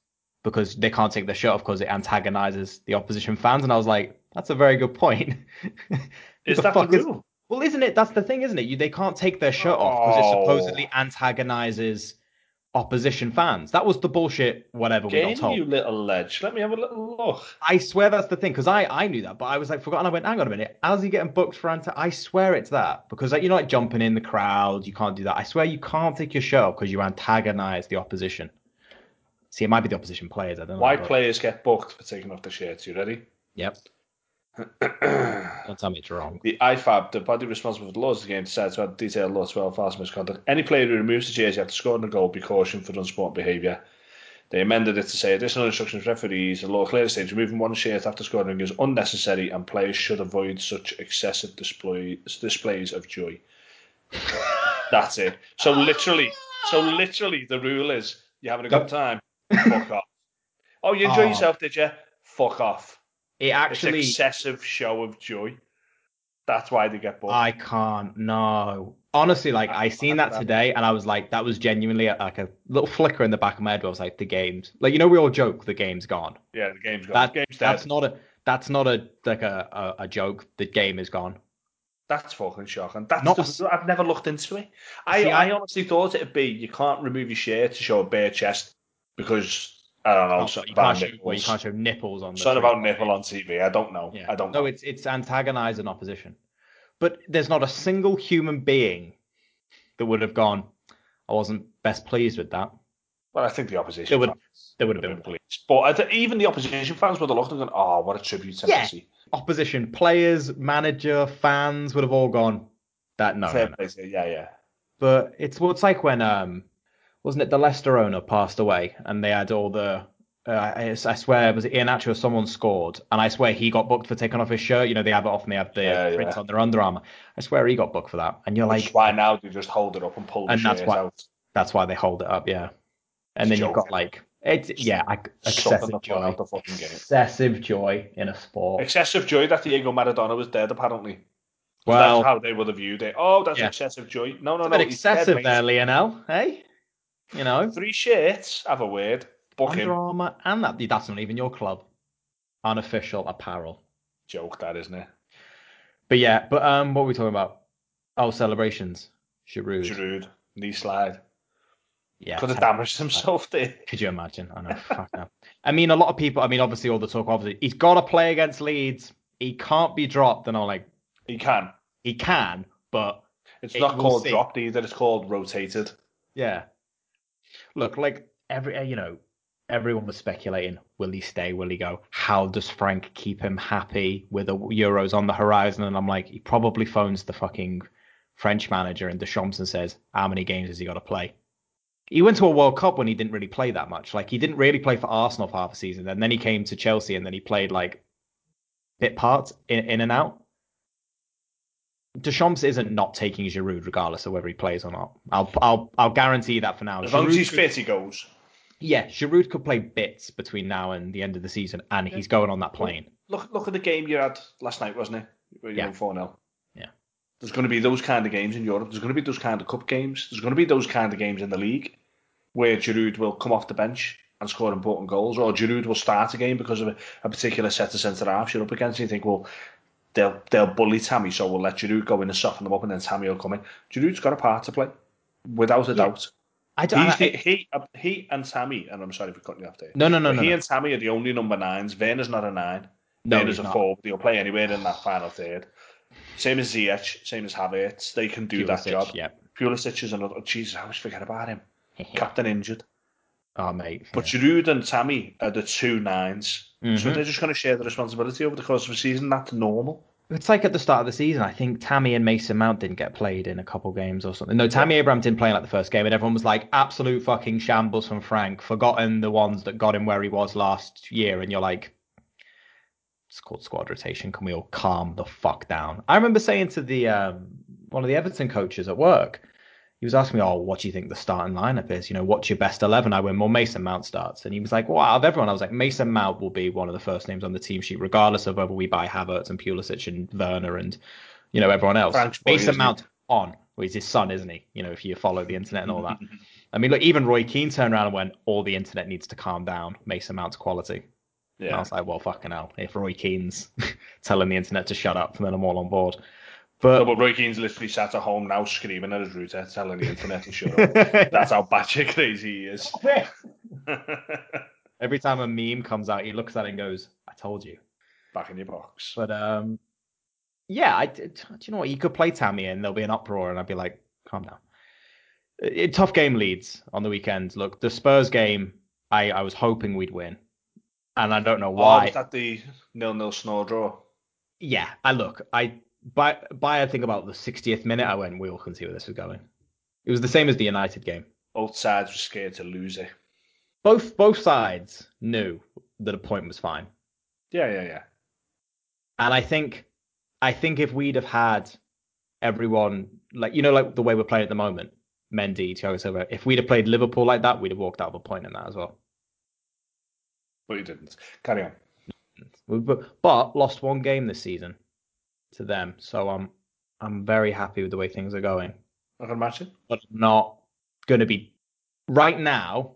because they can't take their shirt off because it antagonizes the opposition fans? And I was like, that's a very good point. *laughs* Is that the is- Well, isn't it? That's the thing, isn't it? You, they can't take their shirt off because it Oh. supposedly antagonizes opposition fans. That was the bullshit, whatever we Get got told. you little ledge. Let me have a little look. I swear that's the thing because I, I knew that, but I was like forgotten. I went, hang on a minute. How's he getting booked for anti? I swear it's that because like, you're not like jumping in the crowd. You can't do that. I swear you can't take your shirt off because you antagonize the opposition. See, it might be the opposition players. I don't know. Why players get booked for taking off their shirts? You ready? Yep. Don't tell me it's wrong. The IFAB, the body responsible for the laws of the game, decides to add detailed law 12 fouls misconduct. Any player who removes the jersey after scoring a goal be cautioned for unsporting behaviour. They amended it to say additional instructions for referees. The law clearly states removing one shirt after scoring is unnecessary and players should avoid such excessive display, displays of joy. That's it. So literally, so literally, the rule is you're having a good time. Fuck off. Oh, you enjoy Oh. yourself, did you? Fuck off. It It's actually, excessive show of joy. That's why they get booked. I can't. No, honestly, like I seen that today, and I was like, that was genuinely a, like a little flicker in the back of my head. Where I was like, the game's like, you know, we all joke the game's gone. yeah, the game's gone. That the game's that's dead. not a that's not a like a, a, a joke. The game is gone. That's fucking shocking. That's Not the- I've never looked into it. I, See, I I- honestly thought it'd be you can't remove your shirt to show a bare chest because I don't know. Oh, something you can't show well, you nipples. can't show nipples on the Something about nipple on TV. I don't know. Yeah. I don't No, know. it's it's antagonizing opposition. But there's not a single human being that would have gone. I wasn't best pleased with that. Well, I think the opposition. There would fans there would have been pleased. But I th- even the opposition fans would have looked and gone, "Oh, what a tribute to Yeah. Messi." opposition players, manager, fans would have all gone. That no, no, no. Yeah, yeah. But it's well, it's like when um wasn't it the Leicester owner passed away and they had all the uh, I, I swear was it Iheanacho or someone scored and I swear he got booked for taking off his shirt. You know they have it off and they have the Yeah, print yeah. on their Under Armour. I swear he got booked for that. And you're Which like, why now they just hold it up and pull the And that's shirt why- out. that's why they hold it up, yeah. And then you've got like it's yeah, I, excessive joy, out the fucking game. excessive joy in a sport. Excessive joy that Diego Maradona was dead, apparently. Well, that's how they would have viewed it. Oh, that's Yeah. excessive joy. No, no, it's no. he's dead, excessive there, Lionel. Hey, you know. Three shirts. Have a word. Book Under him. Armour and that that's not even your club. Unofficial apparel. Joke that, isn't it? But yeah, but um what were we talking about? Oh, celebrations. Giroud. Giroud, knee slide. Yeah. Could have damaged himself there. Could you imagine? I know. Fuck no. I mean, a lot of people. I mean, obviously, all the talk. Obviously, he's got to play against Leeds. He can't be dropped. And I'm like, He can. he can, but It's It- not called see. dropped either. It's called rotated. yeah. Look, like every uh, you know, everyone was speculating: will he stay? Will he go? How does Frank keep him happy with the Euros on the horizon? And I'm like, he probably phones the fucking French manager and Deschamps and says, how many games has he got to play? He went to a World Cup when he didn't really play that much. Like he didn't really play for Arsenal for half a season, and then he came to Chelsea and then he played like bit parts in, in and out. Deschamps isn't not taking Giroud regardless of whether he plays or not. I'll I'll I'll guarantee that for now. As long as Giroud he's could- fit, he goes. yeah, Giroud could play bits between now and the end of the season, and he's going on that plane. Look, look at the game you had last night, wasn't it? Where you Yeah. won 4 0. Yeah. There's going to be those kind of games in Europe. There's going to be those kind of cup games. There's going to be those kind of games in the league where Giroud will come off the bench and score important goals, or Giroud will start a game because of a, a particular set of centre halves you're up against. And you think, well, they'll they'll bully Tammy, so we'll let Giroud go in and soften them up, and then Tammy will come in. Giroud's got a part to play, without a Yeah. doubt. I don't. He's I- he, uh, he and Tammy, and I'm sorry for cutting you off there. no, no, no, no. he no. and Tammy are the only number nines. Werner's not a nine. No, Werner's a not. four. He'll play anywhere in that final third. Same as Ziyech, same as Havertz. They can do that job. Yeah. Pulisic is another. Jesus, I always forget about him. *laughs* Captain injured. Oh, mate. But. Giroud and Tammy are the two nines. So Mhm. they're just going to share the responsibility over the course of a season. That's normal. It's like at the start of the season, I think Tammy and Mason Mount didn't get played in a couple games or something. No, Tammy Abraham didn't play in like the first game, and everyone was like, absolute fucking shambles from Frank, forgotten the ones that got him where he was last year, and you're like, it's called squad rotation. Can we all calm the fuck down? I remember saying to the um, one of the Everton coaches at work, he was asking me, "Oh, what do you think the starting lineup is? You know, what's your best eleven? I went, "Well, Mason Mount starts," and he was like, "Well, out of everyone," I was like, "Mason Mount will be one of the first names on the team sheet, regardless of whether we buy Havertz and Pulisic and Werner and you know everyone else." Boy, Mason? Mount on, well, he's his son, isn't he? You know, if you follow the internet and all that. *laughs* I mean, look, even Roy Keane turned around and went, "All the internet needs to calm down. Mason Mount's quality." And I was like, well, fucking hell. If Roy Keane's *laughs* telling the internet to shut up, then I'm all on board. But No, but Roy Keane's literally sat at home now screaming at his router, telling the internet to shut up. *laughs* That's how batshit crazy he is. *laughs* every time a meme comes out, he looks at it and goes, I told you. Back in your box. But um, yeah, I, do you know what? You could play Tammy and there'll be an uproar, and I'd be like, calm down. A tough game Leeds on the weekend. Look, the Spurs game, I, I was hoping we'd win. And I don't know Why? why. was that the nil-nil snore draw? yeah, I look, I by by I think about the 60th minute, I went, we all can see where this is going. It was the same as the United game. Both sides were scared to lose it. both both sides knew that a point was fine. Yeah, yeah, yeah. And I think I think if we'd have had everyone like you know like the way we're playing at the moment, Mendy, Thiago Silva, if we'd have played Liverpool like that, we'd have walked out of a point in that as well. But you didn't. Carry on. But, but lost one game this season to them, so I'm I'm very happy with the way things are going. I can imagine. But I'm not going to be right now.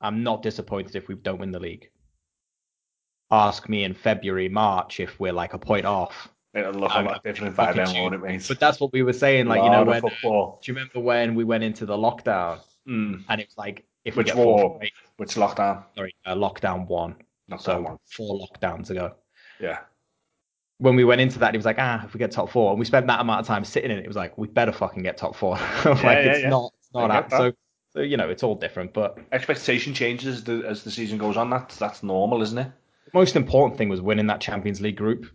I'm not disappointed if we don't win the league. Ask me in February, March if we're like a point off. It'll look a lot different by then, won't it, mate? But that's what we were saying, like you know when. football. Do you remember when we went into the lockdown Mm. and it was like if Which we get four, war? from eight- Which lockdown? sorry, uh, lockdown one, Not so one. four lockdowns ago. Yeah. When we went into that, he was like, ah, if we get top four, and we spent that amount of time sitting in it, it was like, we better fucking get top four. *laughs* like yeah, it's yeah. not, it's not. So, so you know, it's all different. But Expectation changes as the, as the season goes on. That's that's normal, isn't it? the most important thing was winning that Champions League group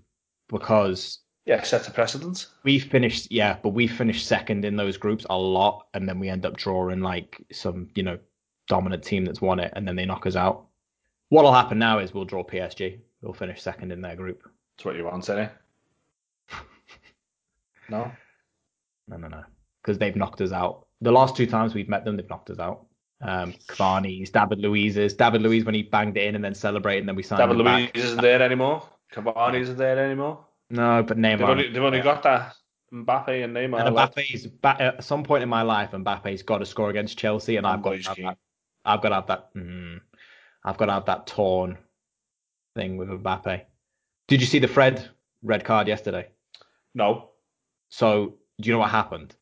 because Yeah, set a precedent. we finished, yeah, but we finished second in those groups a lot, and then we end up drawing like some, you know, dominant team that's won it, and then they knock us out. What'll happen now is we'll draw PSG. We'll finish second in their group. That's what you want, isn't? *laughs* No. No, no, no, because they've knocked us out. The last two times we've met them, they've knocked us out. Um, *laughs* Cavani's, David Luiz's, David Luiz when he banged it in and then celebrated, and then we signed David Luiz isn't there anymore. Cavani isn't there anymore. No, but They've Neymar. only, they've only got that Mbappe and Neymar. And. Mbappe's ba- at some point in my life, Mbappe's got to score against Chelsea, and I've got to have that. I've got to have that. Mm, I've got to have that torn thing with Mbappe. Did you see the Fred red card yesterday? No. So do you know what happened?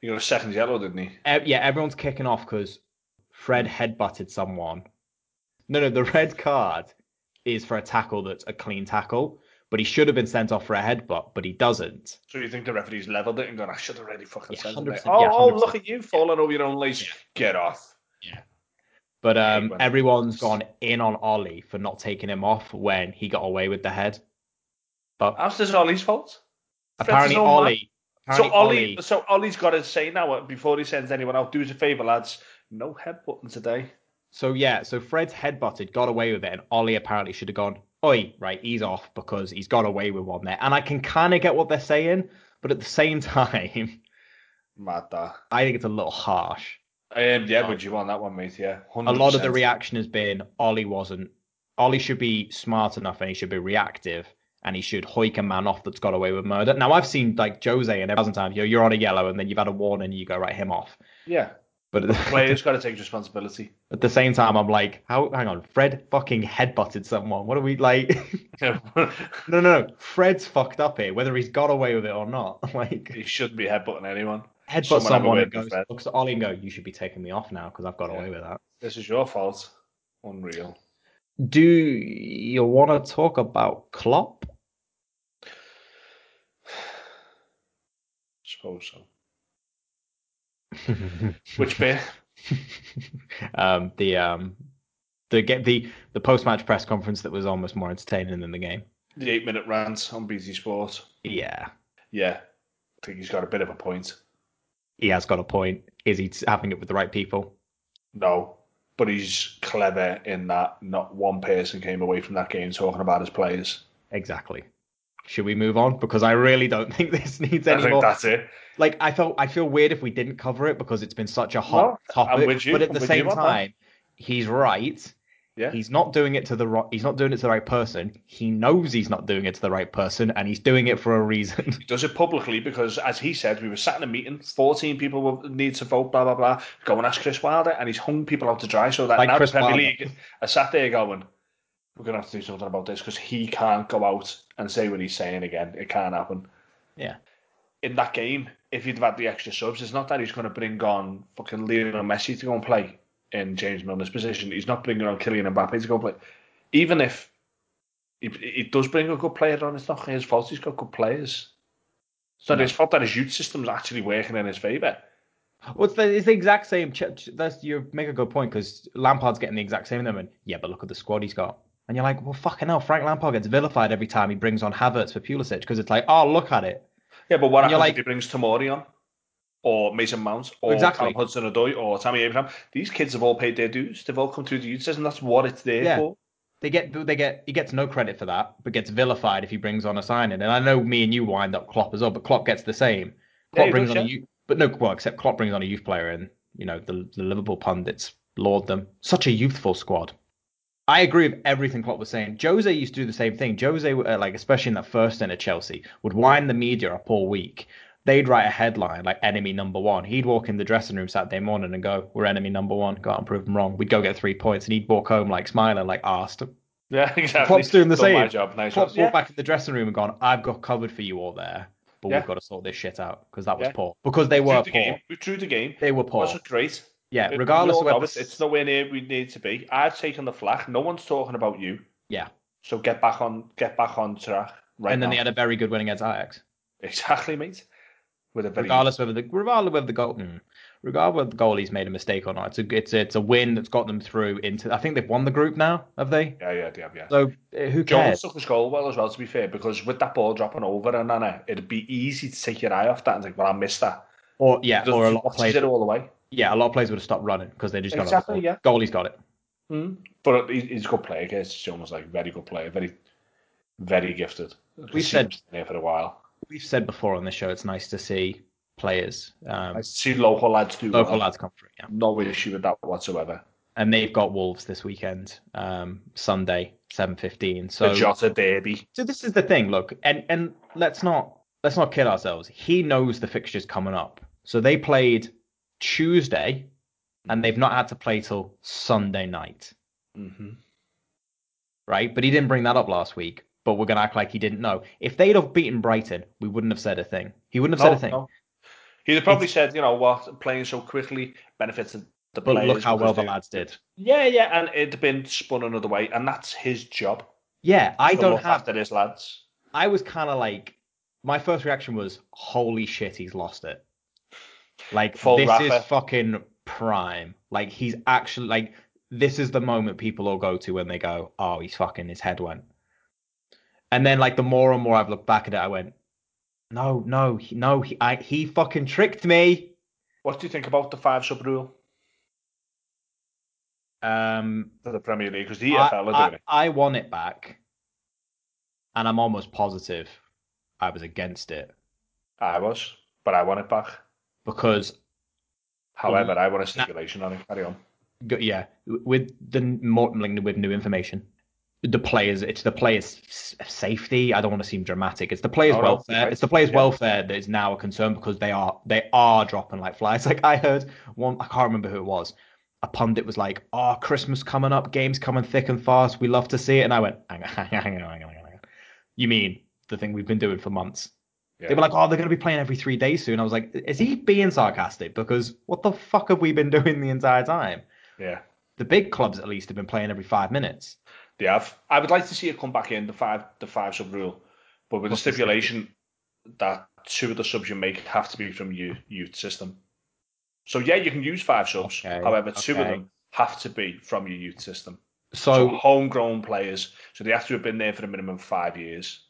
He got a second yellow, didn't he? E- yeah, everyone's kicking off because Fred headbutted someone. No, no, the *laughs* red card is for a tackle that's a clean tackle, but he should have been sent off for a headbutt, but he doesn't. So you think the referee's levelled it and gone, I should have already fucking Yeah, sent 100%, it. Oh, yeah, oh, look at you falling over your own lace. Get off. Yeah, But um, everyone's gone in on Ollie for not taking him off when he got away with the head. But How's this Ollie's fault? Apparently his own man. Ollie, So Ollie, Ollie, so Ollie's got to say now uh, before he sends anyone out, do us a favour, lads. No headbutting today. so yeah, so Fred's headbutted, got away with it, and Ollie apparently should have gone, oi, right, he's off because he's got away with one there. And I can kind of get what they're saying, but at the same *laughs* time, Mad that. I think it's a little harsh. Um, yeah, would you on that one, mate? Yeah, 100%. A lot of the reaction has been Ollie wasn't. Ollie should be smart enough and he should be reactive and he should hoik a man off that's got away with murder. Now I've seen like Jose and a thousand times, you know, you're on a yellow and then you've had a warning and you go right him off. Yeah, But at the, *laughs* players got to take responsibility. at the same time, I'm like, how? Hang on, Fred fucking headbutted someone. What are we like? no, *laughs* no, no. Fred's fucked up here, whether he's got away with it or not. *laughs* Like he shouldn't be headbutting anyone. headbutt Someone someone and goes, looks at Ollie and go, you should be taking me off now because I've got Yeah. away with that. This is your fault. Unreal. Do you want to talk about Klopp? *sighs* Suppose so. *laughs* Which bit? *laughs* um, the um, the get the the post match press conference that was almost more entertaining than the game. The eight minute rant on BT Sport. Yeah, Yeah, I think he's got a bit of a point. he has got a point. Is he having it with the right people? No, but he's clever in that not one person came away from that game talking about his players. Exactly. Should we move on? Because I really don't *laughs* think this needs I any think more. that's it. Like I felt, I feel weird if we didn't cover it because it's been such a hot No, topic. But at I'm the same on that. time, he's right. Yeah. He's not doing it to the ri- he's not doing it to the right person. He knows he's not doing it to the right person, and he's doing it for a reason. He does it publicly because, as he said, we were sat in a meeting, 14 people will need to vote, blah, blah, blah. Go and ask Chris Wilder, and he's hung people out to dry so that Like now Chris the Premier Wilder. League are sat there going, we're going to have to do something about this because he can't go out and say what he's saying again. It can't happen. yeah. In that game, if he'd have had the extra subs, it's not that he's going to bring on fucking Lionel Messi to go and play in James Milner's position. He's not bringing on Kylian Mbappe to go play. Even if he, he does bring a good player on, it's not his fault. He's got good players. So it's not No. his fault that his youth system's actually working in his favour. Well, it's the, it's the exact same. That's you make a good point because Lampard's getting the exact same. And yeah, but look at the squad he's got. And you're like, well, fucking hell, Frank Lampard gets vilified every time he brings on Havertz for Pulisic because it's like, oh, look at it. Yeah, but what And happens like- if he brings Tomori on? Or Mason Mount or Exactly. Callum Hudson-Odoi or Tammy Abraham. These kids have all paid their dues. They've all come through the youth system. That's what it's there Yeah. for. They get they get he gets no credit for that, but gets vilified if he brings on a signing. And I know me and you wind up Klopp as well, but Klopp gets the same. Yeah, Klopp he brings does, on a youth, but no, well, except Klopp brings on a youth player, and you know the the Liverpool pundits laud them. Such a youthful squad. I agree with everything Klopp was saying. Jose used to do the same thing. Jose, uh, like especially in that first stint at Chelsea, would wind the media up all week. They'd write a headline like "enemy number one." He'd walk in the dressing room Saturday morning and go, "We're enemy number one." Go out and prove them wrong. We'd go get three points, and he'd walk home like smiling, like arsed. Yeah, exactly. Klopp's doing the Done same. My job. Nice Klopp's one. walked back in the dressing room and gone, "I've got covered for you all there, but Yeah. we've got to sort this shit out because that was Yeah. poor. Because they We were the poor. game. We drew the game. They were poor. wasn't great. Yeah, regardless of whether it's, it's nowhere near we need to be. I've taken the flak. No one's talking about you. yeah, So get back on get back on track right and then now. they had a very good win against Ajax. Exactly, mate. With a very Regardless whether the regardless whether the goal, mm, regardless whether the goalie's made a mistake or not, it's a it's it's a win that's got them through into. I think they've won the group now, have they? yeah, yeah, yeah, yeah. So uh, who Jones cares? took his goal well as well, to be fair, because with that ball dropping over and it, it'd be easy to take your eye off that and think, well, I missed that. Or yeah, or a lot of players. it all the way. Yeah, a lot of players would have stopped running because they just got Exactly, it. yeah. Goalie's got it. Mm. But he's a good player, Curtis Jones, like very good player, very, very gifted. We've said- been there for a while. We've said before on the show, it's nice to see players, um, I see local lads do local well. lads come through. Yeah. No issue with that whatsoever. and they've got Wolves this weekend, um, Sunday, seven fifteen. So, the Jota derby. so this is the thing. Look, and and let's not let's not kid ourselves. He knows the fixtures coming up. So they played Tuesday, and they've not had to play till Sunday night, hmm right? But he didn't bring that up last week. But we're gonna act like he didn't know. If they'd have beaten Brighton, we wouldn't have said a thing. He wouldn't have said a thing. He'd have probably said, you know what, playing so quickly benefits the players. But look how well the lads did. Yeah, yeah, and it'd been spun another way, and that's his job. Yeah, I don't have after his lads. I was kind of like, my first reaction was, "Holy shit, he's lost it!" Like Full this Rafa. is fucking prime. Like he's actually like this is the moment people all go to when they go, "Oh, he's fucking his head went." And then like the more and more I've looked back at it, I went, "No, no, he, no, he, I, he fucking tricked me." What do you think about the five sub rule Um, for the Premier League? Because the EFL are I, doing it. I, I want it back, and I'm almost positive I was against it I was, but I want it back. because However, I want a stipulation on it. Carry on. Yeah, with the more like, with new information, the players it's the players' safety. I don't want to seem dramatic. It's the players' oh, no, welfare. right. It's the players' Yeah. welfare that is now a concern because they are they are dropping like flies. *laughs* Like I heard one, I can't remember who it was. A pundit was like, "Oh, Christmas coming up, games coming thick and fast. We love to see it." And I went, "Hang on, *laughs* hang on, hang on, hang on, hang on. You mean the thing we've been doing for months?" Yeah. They were like, "Oh, they're going to be playing every three days soon." I was like, "Is he being sarcastic? Because what the fuck have we been *laughs* doing the entire time?" yeah, The big clubs at least have been playing every five minutes. They have. I would like to see it come back in the five the five sub rule, but with the What's the stipulation that two of the subs you make have to be from your youth system. So yeah, you can use five subs. Okay, However, two of them have to be from your youth system. So, So homegrown players, so they have to have been there for a minimum of five years.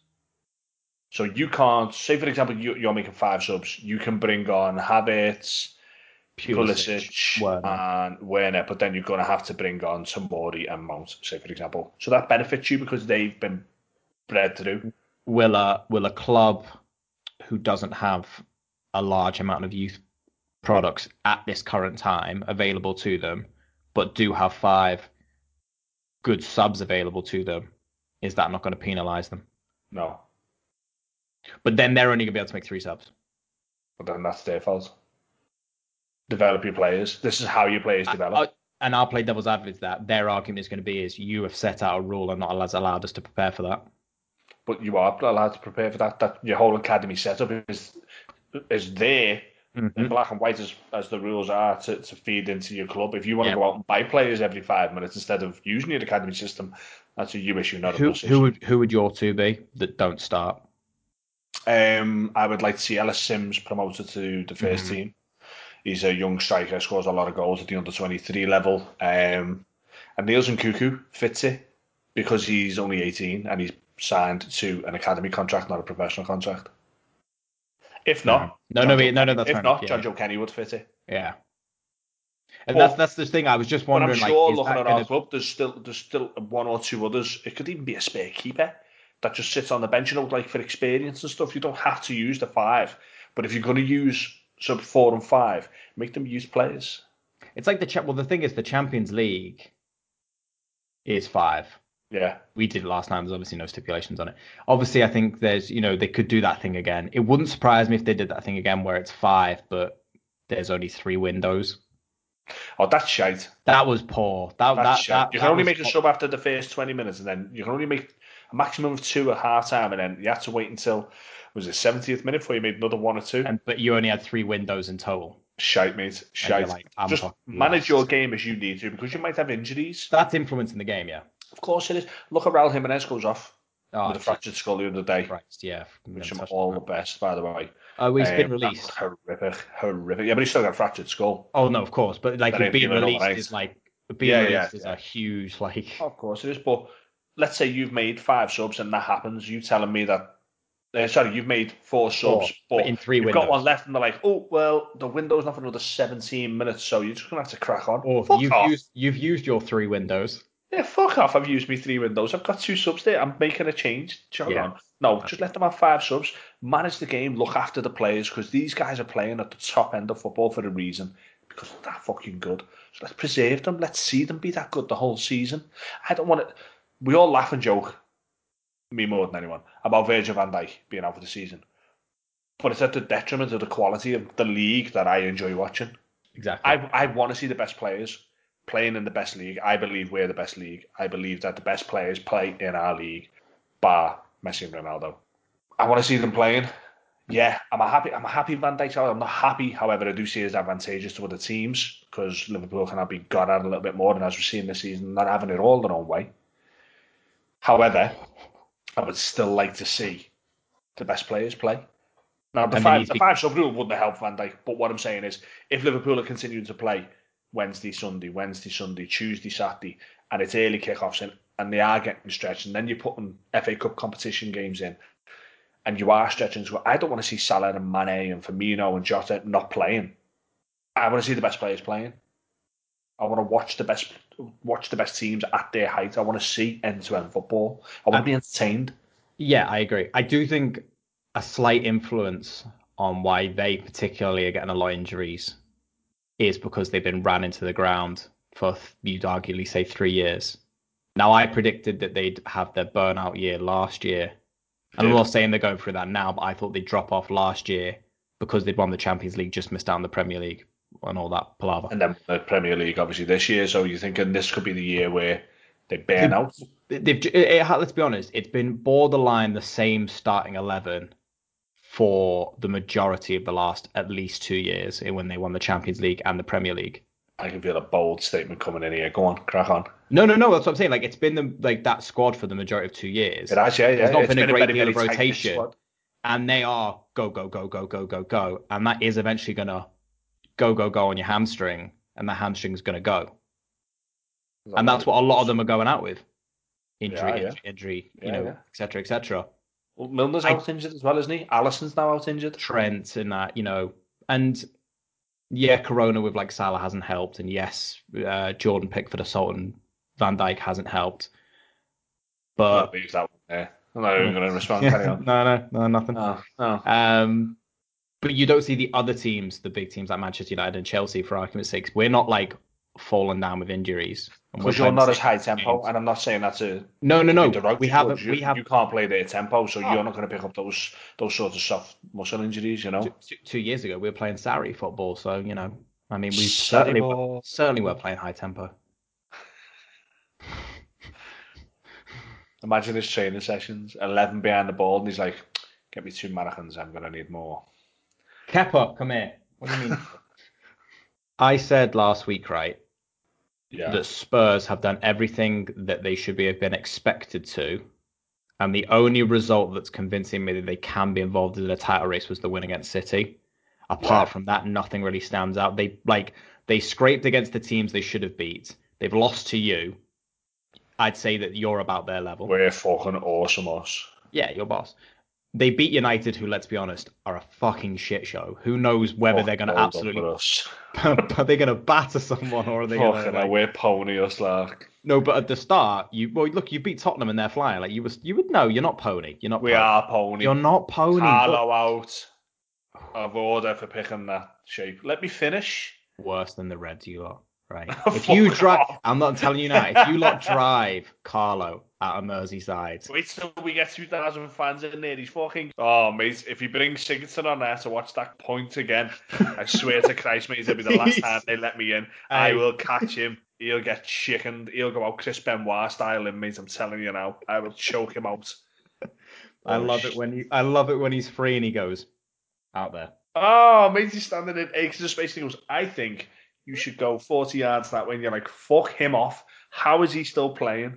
So you can't say, for example, you, you're making five subs. You can bring on Havertz, Pulisic, Werner. and Werner, but then you're going to have to bring on Tomori and Mount, say for example. So that benefits you because they've been bred through. will a will a club who doesn't have a large amount of youth products at this current time available to them, but do have five good subs available to them, is that not going to penalise them? No, But then they're only going to be able to make three subs. but then that's their fault. Develop your players. This is how your players develop. I- and I'll play devil's advocate to that. Their argument is going to be is you have set out a rule and not allowed, allowed us to prepare for that. but you are allowed to prepare for that. That your whole academy setup is is there in black and white as, as the rules are to, to feed into your club. If you want Yeah. to go out and buy players every five minutes instead of using your academy system, that's a you issue, not a Who us who would who would your two be that don't start? Um, I would like to see Ellis Simms promoted to the 1st Mhm. team. He's a young striker, scores a lot of goals at the under twenty three level. Um, and Niels Nkounkou fits it because he's only eighteen and he's signed to an academy contract, not a professional contract. If not, no, no, no, no, no, that's if not, Jonjoe Kenny would fit it. Yeah. And that's that's the thing. I was just But I'm wondering, sure like, looking at our club, there's still there's still one or two others. It could even be a spare keeper that just sits on the bench. You know, like for experience and stuff. You don't have to use the five, but if you're going to use sub four and five, make them use players. It's like the cha- well, the thing is, the Champions League is five. Yeah, We did it last time. There's obviously no stipulations on it. Obviously, I think there's, you know, they could do that thing again. It wouldn't surprise me if they did that thing again where it's five, but there's only three windows. oh that's shite. That was poor. That That's that, that you can only make a poor. sub after the first twenty minutes, and then you can only make a maximum of two at half time, and then you have to wait until was it seventieth minute before you made another one or two. And, but you only had three windows in total. Shite, mate. Shite. like, Just manage your game as you need to because you might have injuries. That's influencing the game, yeah. Of course it is. Look at Raul Jimenez goes off Oh, with a fractured skull the other day. Yeah. Which Never I'm all the best, by the way. Oh, he's been Um, released. that's Horrific, horrific. Yeah, but he's still got a fractured skull. Oh no, of course, but like being released is like being Yeah, yeah, released is yeah. a huge like. Of course it is. But let's say you've made five subs and that happens. You telling me that. Uh, sorry, you've made four Four, subs, but but in three you've windows. got one left, and they're like, "Oh, well, the window's not for another 17 minutes, so you're just gonna have to crack on." Or fuck you've off. used you've used your three windows. Yeah, fuck off. I've used me three windows. I've got two subs there. I'm making a change. Jog Yeah. on. No, just let them have five subs. Manage the game. Look after the players because these guys are playing at the top end of football for a reason. Because they're that fucking good. So let's preserve them. Let's see them be that good the whole season. I don't want it. We all laugh and joke, me more than anyone, about Virgil van Dijk being out for the season. But it's at the detriment of the quality of the league that I enjoy watching. Exactly. I, I want to see the best players playing in the best league. I believe we're the best league. I believe that the best players play in our league, bar Messi and Ronaldo. I want to see them playing. Yeah, I'm a happy. I'm a happy Van Dijk's out. I'm not happy, however, I do see it as advantageous to other teams because Liverpool can be got at a little bit more, and as we've seen this season, not having it all their own way. However, I would still like to see the best players play. Now, the five, the five sub rule wouldn't help Van Dijk, but what I'm saying is, if Liverpool are continuing to play Wednesday, Sunday, Wednesday, Sunday, Tuesday, Saturday, and it's early kickoffs and, and they are getting stretched, and then you're putting FA Cup competition games in, and you are stretching to I don't want to see Salah and Mane and Firmino and Jota not playing. I want to see the best players playing. I want to watch the best watch the best teams at their height. I want to see end to end football. I want to be entertained. Yeah, I agree. I do think a slight influence on why they particularly are getting a lot of injuries is because they've been ran into the ground for you'd arguably say three years. Now I predicted that they'd have their burnout year last year. And I'm not saying they're going through that now, but I thought they'd drop off last year because they'd won the Champions League, just missed out on the Premier League and all that palaver. And then the Premier League obviously this year, so you're thinking this could be the year where they burn out. They've, it, it, let's be honest, it's been borderline the same starting 11 for the majority of the last at least two years in when they won the Champions League and the Premier League. I can feel a bold statement coming in here. Go on, crack on. No, no, no. That's what I'm saying. Like it's been the like that squad for the majority of two years, It has, yeah, yeah. There's not It's been a great very, deal of rotation. and they are go go go go go go go, and that is eventually gonna go go go on your hamstring, and the hamstring's gonna go, and that's what a lot of them are going out with. Injury, Yeah, yeah. injury, injury, you Yeah, know, yeah. etc. cetera, et cetera. Well, Milner's I- out injured as well, isn't he? Alisson's now out injured. Trent and that, you know, and yeah, Corona with like Salah hasn't helped, and yes, uh, Jordan Pickford assault and Van Dijk hasn't helped. But that. I'm not even going to respond. *laughs* Carry on. no, no, no, nothing. No, no. Um, but you don't see the other teams, the big teams like Manchester United and Chelsea, for argument's sake. We're not like falling down with injuries. Because you're not as high tempo, games. and I'm not saying that to No, no, no. derogatory, We haven't. you, We have you can't play their tempo, so Oh. you're not going to pick up those those sorts of soft muscle injuries, you know. two years ago we were playing Sarri football, so you know, I mean, we certainly were, certainly were playing high tempo. Imagine his training sessions, 11 behind the ball, and he's like, get me two mannequins, I'm going to need more. Kepa, come here. What do you mean? *laughs* I said last week, right, Yeah. that Spurs have done everything that they should be have been expected to, and the only result that's convincing me that they can be involved in a title race was the win against City. Apart Yeah. from that, nothing really stands out. They like they scraped against the teams they should have beat. They've lost to you. I'd say that you're about their level. We're fucking awesome, us. Yeah, your boss. They beat United, who, let's be honest, are a fucking shit show. Who knows whether Fuck they're going to absolutely *laughs* are they going to batter someone or are they going to? Like... we're pony us like. No, but at the start, you well, look, you beat Tottenham and they're flying. Like you was, you would know you're not pony. You're not. We pony. are pony. You're not pony. but- Carlo out of order for picking that shape. Let me finish. worse than the Reds you are right? *laughs* If you drive. I'm not telling you now. If you lot *laughs* drive Carlo out of Merseyside, Wait till we get 2,000 fans in there. He's fucking. Oh, mate, if he brings Sigurdsson on there to watch that point again, I swear to Christ, mate, it'll be the last *laughs* time they let me in. I Hey. will catch him. He'll get chickened. He'll go out Chris Benoit style in, mate. I'm telling you now. I will choke him out. I Oh, love sh- it when he, I love it when he's free and he goes out there. Oh, mate, he's standing in acres of space. And he goes, I think you should go 40 yards that way. And you're like, fuck him off. How is he still playing?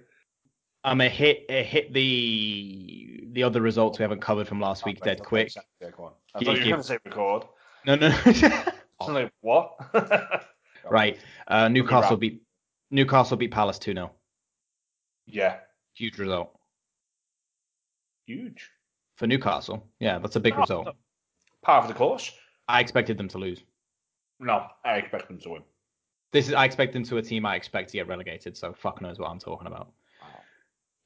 I'm gonna hit uh, hit the the other results we haven't covered from last week dead quick. Yeah, go on. I thought you were going to say record. No, no. *laughs* I'm like, what? *laughs* right. Uh, Newcastle wrap. beat Newcastle beat Palace two 0 Yeah. Huge result Huge. for Newcastle. Yeah, that's a big Oh, result. Part of the course. I expected them to lose. No, I expect them to win. This is I expect them to a team I expect to get relegated. So fuck knows what I'm talking about.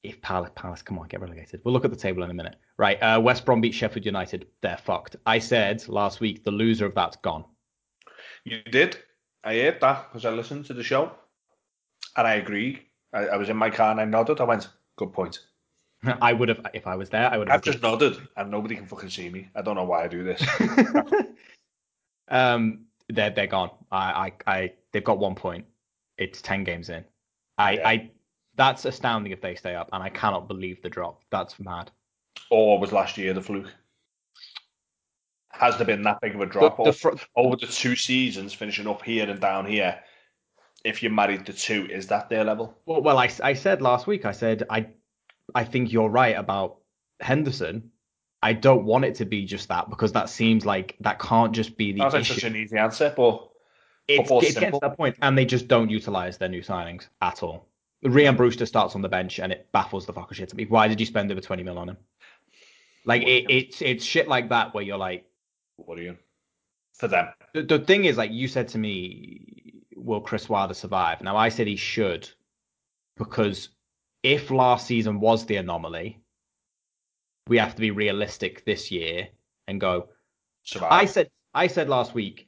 If Palace, Palace, come on, get relegated. We'll look at the table in a minute. Right, uh, West Brom beat Sheffield United. They're fucked. I said last week the loser of that's gone. You did. I heard that because I listened to the show, and I agree. I, I was in my car and I nodded. I went, "Good point." *laughs* I would have if I was there. I would have. I've just nodded, and nobody can fucking see me. I don't know why I do this. *laughs* um, they're they're gone. I, I I they've got one point. It's ten games in. I Yeah. I that's astounding if they stay up, and I cannot believe the drop. That's mad. or was last year the fluke? Has there been that big of a drop the off fr- over the two seasons, finishing up here and down here? If you married the two, is that their level? well, well, I I said last week. I said I I think you're right about Henderson. I don't want it to be just that because that seems like that can't just be the Sounds like issue. such an easy answer, but it's, Football's it's getting to that point, and they just don't utilize their new signings at all. Rian Brewster starts on the bench, and it baffles the fuck of shit to me. Why did you spend over twenty mil on him? Like it, it's it's shit like that where you're like, what are you for them? the, the thing is like you said to me, will Chris Wilder survive? Now I said he should, because if last season was the anomaly, we have to be realistic this year and go, Survive. I said I said last week,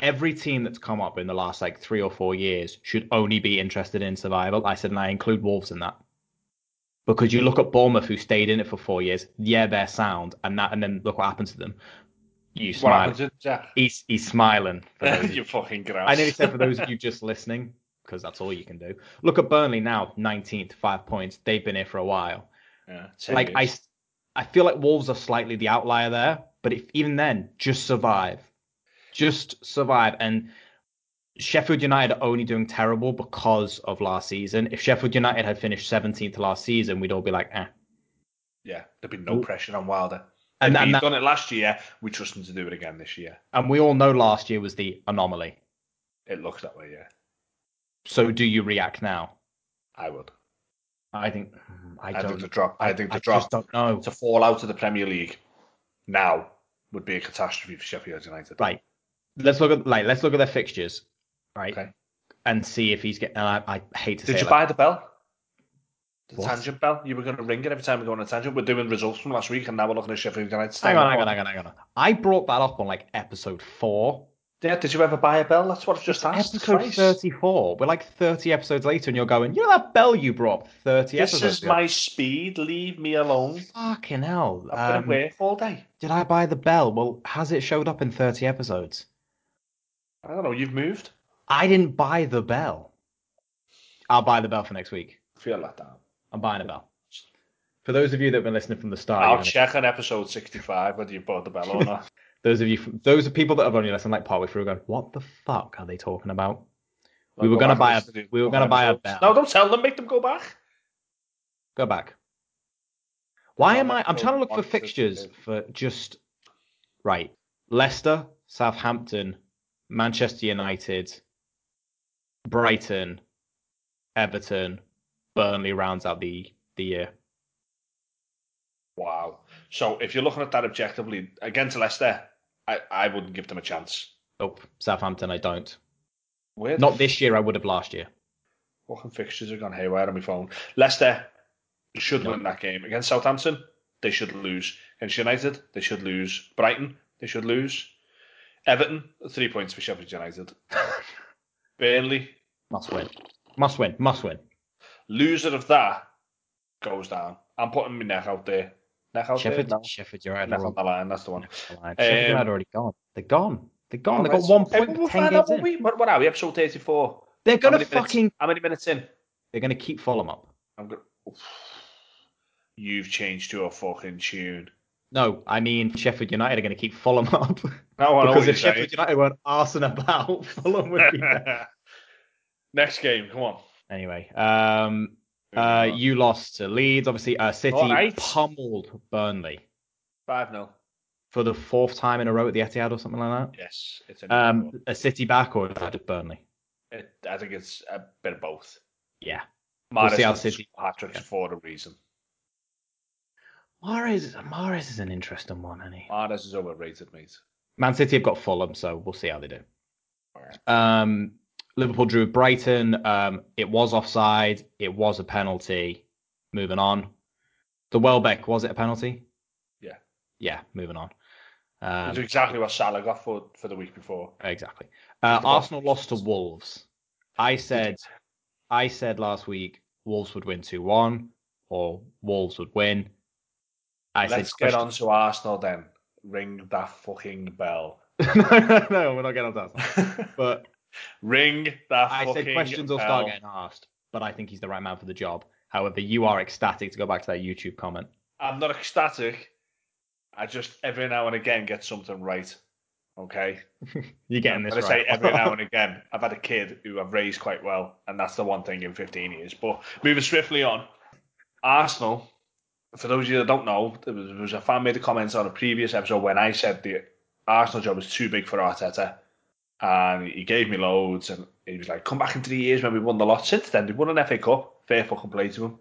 every team that's come up in the last like three or four years should only be interested in survival. I said, and I include Wolves in that. Because you look at Bournemouth who stayed in it for four years, yeah, they're sound, and that and then look what happened to them. You smile. happened to Jack? He's he's smiling. *laughs* You fucking grouse. I nearly said for those of you just listening, because that's all you can do. Look at Burnley now, 19th, five points. They've been here for a while Yeah, 10 like I. I feel like Wolves are slightly the outlier there, but if even then, just survive, just survive. And Sheffield United are only doing terrible because of last season. If Sheffield United had finished 17th last season, we'd all be like, eh. yeah, there'd be no Ooh. pressure on Wilder. And, He's and, that, done it last year. We trust him to do it again this year. and we all know last year was the anomaly. It looks that way. Yeah, So do you react now? I would. I think hmm, I, I, don't. think the drop. I, think the I drop just don't know. to fall out of the Premier League now would be a catastrophe for Sheffield United. Right. Let's look at like let's look at their fixtures, right, Okay. and see if he's getting. I, I hate to say Did you buy the bell? The What? tangent bell? You were going to ring it every time we go on a tangent. We're doing results from last week, and now we're looking at Sheffield United. Hang on, hang on, hang on, hang on. I brought that up on like episode four. Yeah, did you ever buy a bell? That's what I've just asked. Episode twice. 34. We're like 30 episodes later, and you're going, you know that bell you brought 30 This episodes is ago? my speed. Leave me alone. Fucking hell. I've been Um, work all day. did I buy the bell? Well, has it showed up in 30 episodes? I don't know. You've moved. I didn't buy the bell. I'll buy the bell for next week. Feel let down. I'm buying a bell. For those of you that have been listening from the start, I'll check on episode 65 whether you bought the bell or not. *laughs* those of you, those are people that have only listened like partway through, going, "What the fuck are they talking about?" We were gonna buy a- to we were gonna buy a bell. No, don't tell them. Make them go back. Go back. Why am I? I'm trying to look for fixtures for just right. Leicester, Southampton, Manchester United, Brighton, Everton, Burnley rounds out the the year. Wow. So if you're looking at that objectively against Leicester, I, I wouldn't give them a chance. Oh, Southampton, I don't. Where Not this year. I would have last year. fucking fixtures have gone haywire on my phone. Leicester should No. win that game against Southampton. They should lose against United. They should lose. Brighton. They should lose. Everton. Three points for Sheffield United. *laughs* Burnley. Must win. Must win. Must win. Loser of that goes down. I'm putting my neck out there. Neck out Sheffield, there. No. Sheffield United. Neck on the line. That's the one. the line. Sheffield Um, United already gone. They're gone. They're gone. They've got one point We'll ten find games out what we. What, what are we? Episode 84. They're How gonna many minutes- fucking. How many minutes in? They're gonna keep Fulham up. I'm going. *sighs* You've changed to a fucking tune. No, I mean Sheffield United are gonna keep Fulham *laughs* up. No, because if Sheffield saying. United weren't arsing about, *laughs* Fulham would be. *laughs* Next game, come on. Anyway, um, uh, you lost to Leeds. Obviously, uh, City Alright. pummeled Burnley Five 0 for the fourth time in a row at the Etihad or something like that. Yes, it's a. Um, a City back or just Burnley? it, I think it's a bit of both. Yeah. We'll see how City- hat tricks yeah. for a reason. Mahrez, Mahrez is an interesting one, isn't he? Mahrez is overrated, mate. Man City have got Fulham, so we'll see how they do. Um, Liverpool drew with Brighton. Um, it was offside. It was a penalty. Moving on. The Welbeck was it a penalty? Yeah. Yeah. Moving on. Um, exactly what Salah got for, for the week before. exactly. Uh. Arsenal lost to Wolves. I said, I said last week Wolves would win two one, or Wolves would win. I Let's said get on to Arsenal then. Ring that fucking bell. no, *laughs* no, no, we're not getting on to Arsenal. *laughs* But Ring that I fucking said questions will bell. start getting asked, but I think he's the right man for the job. However, you are ecstatic to go back to that YouTube comment. I'm not ecstatic. I just every now and again get something right. Okay. *laughs* You're getting this When I right. say every now and again, I've had a kid who I've raised quite well, and that's the one thing in 15 years. But moving swiftly on, Arsenal. For those of you that don't know, there was, there was a fan made a comment on a previous episode when I said the Arsenal job was too big for Arteta, and he gave me loads, and he was like, "Come back in three years when we won the lot." Since then, they've won an FA Cup. Fair fucking play to him.